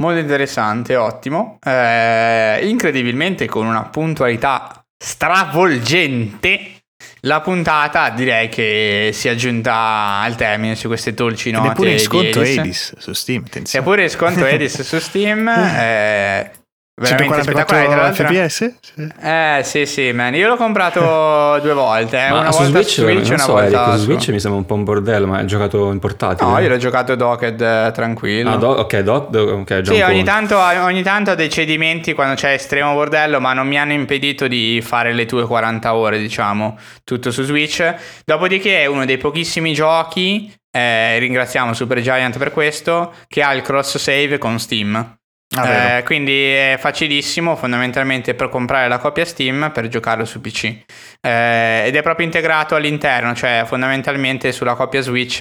Molto interessante ottimo. Eh, incredibilmente con una puntualità stravolgente la puntata direi che si è giunta al termine su queste dolci note. Ed è pure in sconto Edis. Edis su Steam. Attenzione. È pure in sconto Edis su Steam. eh, veramente spettacolare. FPS? Sì. Eh sì sì man, io l'ho comprato due volte, eh. una su volta Switch, su Switch una so, volta Eric, su Switch mi sembra un po' un bordello, ma hai giocato in portatile? No, io l'ho giocato docked eh, tranquillo. Ah, do- ok, docked, ok, Sì, ogni tanto, ogni tanto ho dei cedimenti quando c'è estremo bordello, ma non mi hanno impedito di fare le tue 40 ore, diciamo, tutto su Switch. Dopodiché è uno dei pochissimi giochi eh, ringraziamo Supergiant per questo, che ha il cross save con Steam. Ah, eh, quindi è facilissimo fondamentalmente per comprare la copia Steam per giocarlo su PC eh, ed è proprio integrato all'interno, cioè fondamentalmente sulla copia Switch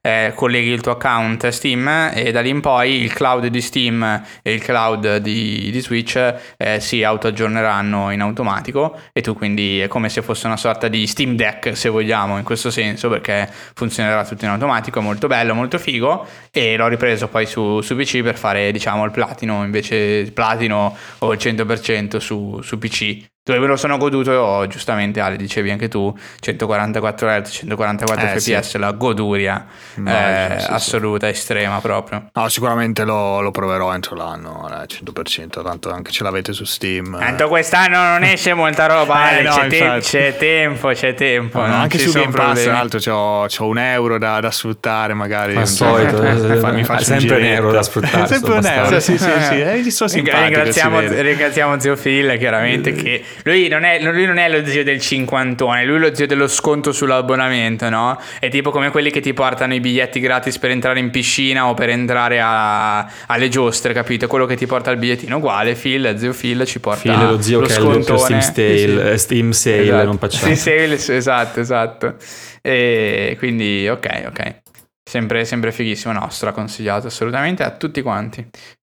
eh, colleghi il tuo account Steam e da lì in poi il cloud di Steam e il cloud di, di Switch eh, si auto-aggiorneranno in automatico e tu quindi è come se fosse una sorta di Steam Deck se vogliamo in questo senso perché funzionerà tutto in automatico, molto bello, molto figo e l'ho ripreso poi su, su PC per fare diciamo il platino invece platino o il 100% su, su PC dove me lo sono goduto, giustamente Ale, dicevi anche tu, 144 Hz, 144 eh, fps, sì. la goduria eh, sì, assoluta, sì. estrema proprio. No, sicuramente lo, lo proverò entro l'anno, al 100%, tanto anche ce l'avete su Steam. Tanto quest'anno non esce molta roba, eh, no, c'è, te- c'è, tempo, c'è tempo. No, anche su Game Pass, tra l'altro, c'ho, c'ho, un euro da, da sfruttare magari. Al solito, mi faccio sempre un, un euro da sfruttare. sempre un euro, sì, sì, sì. Eh, ringraziamo, ringraziamo Zio Phil, chiaramente, che lui non, è, lui non è lo zio del cinquantone, lui è lo zio dello sconto sull'abbonamento, no? È tipo come quelli che ti portano i biglietti gratis per entrare in piscina o per entrare a, alle giostre, capito? Quello che ti porta il bigliettino uguale, Phil, zio Phil ci porta Phil lo zio lo che scontone. è Steam Sale, sì, sì. Eh, Steam Sale esatto. non facciamo. Steam Sale, esatto, esatto. E quindi, ok, ok. Sempre, sempre fighissimo, no, straconsigliato assolutamente a tutti quanti,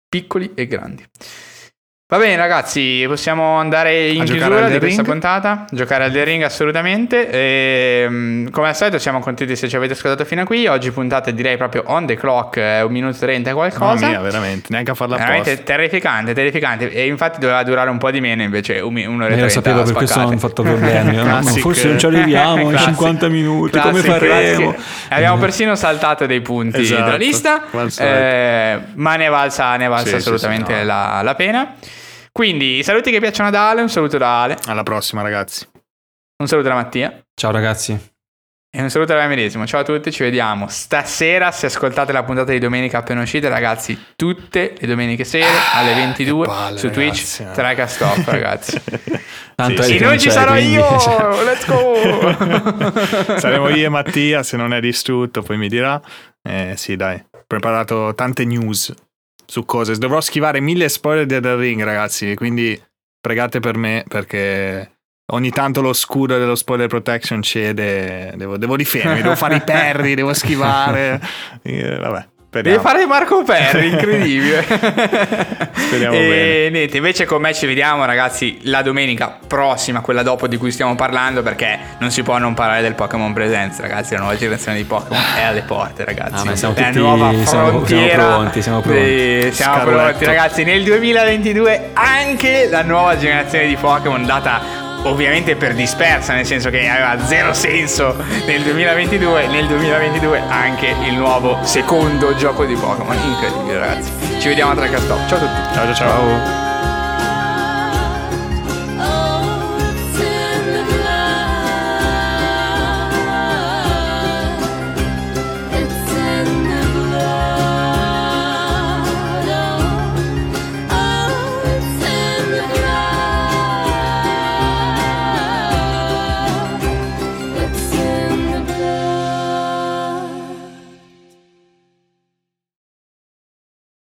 piccoli e grandi. Va bene ragazzi, possiamo andare in A giocare chiusura al di questa Ring? puntata, giocare al The Ring assolutamente. E, mm, come al solito siamo contenti se ci avete ascoltato fino a qui. Oggi puntate direi proprio on the clock, eh, un minuto e trenta e qualcosa. Mamma mia, veramente, neanche a farla Veramente apposta. terrificante, terrificante. E infatti doveva durare un po' di meno, invece un, un'ora e Io lo trenta sapevo per questo non ho fatto problemi. no? Forse non ci arriviamo in Classic. 50 minuti, come Classic, faremo? classic. Abbiamo persino saltato dei punti Esatto, della lista, come eh, ma ne è valsa, ne è valsa Sì, sì, assolutamente sì, no. la, la pena. Quindi i saluti che piacciono ad Ale, un saluto da Ale, Alla prossima, ragazzi. un saluto da Mattia Ciao ragazzi. e un saluto da me medesimo. Ciao a tutti, ci vediamo stasera se ascoltate la puntata di domenica appena uscita, ragazzi, tutte le domeniche sere alle 22 che palle, su Twitch, ragazzi, eh. Tricast Off, ragazzi. Tanto Sì, e che noi non ci sarò quindi- io, let's go! Saremo io e Mattia, se non è distrutto, poi mi dirà. Eh, sì, dai, ho preparato tante news su cose. Dovrò schivare mille spoiler di The Ring, ragazzi, quindi pregate per me perché ogni tanto lo scudo dello spoiler protection cede. Devo, devo difendermi, devo fare i perri, devo schivare. Eh, vabbè, speriamo. Devi fare Marco Perri, incredibile. Speriamo e bene. niente, invece con me ci vediamo ragazzi la domenica prossima, quella dopo di cui stiamo parlando, perché non si può non parlare del Pokémon Presents, ragazzi. La nuova generazione di Pokémon è alle porte, ragazzi. Ah, ma siamo è la tutti- nuova siamo- siamo frontiera. pronti, siamo pronti. Sì, siamo Scarletto. pronti, ragazzi. Nel 2022 anche la nuova generazione di Pokémon data ovviamente per dispersa, nel senso che aveva zero senso nel 2022, nel 2022 anche il nuovo secondo gioco di Pokémon. Incredibile, ragazzi. Ci vediamo a Tracastop. Ciao a tutti. Ciao ciao ciao.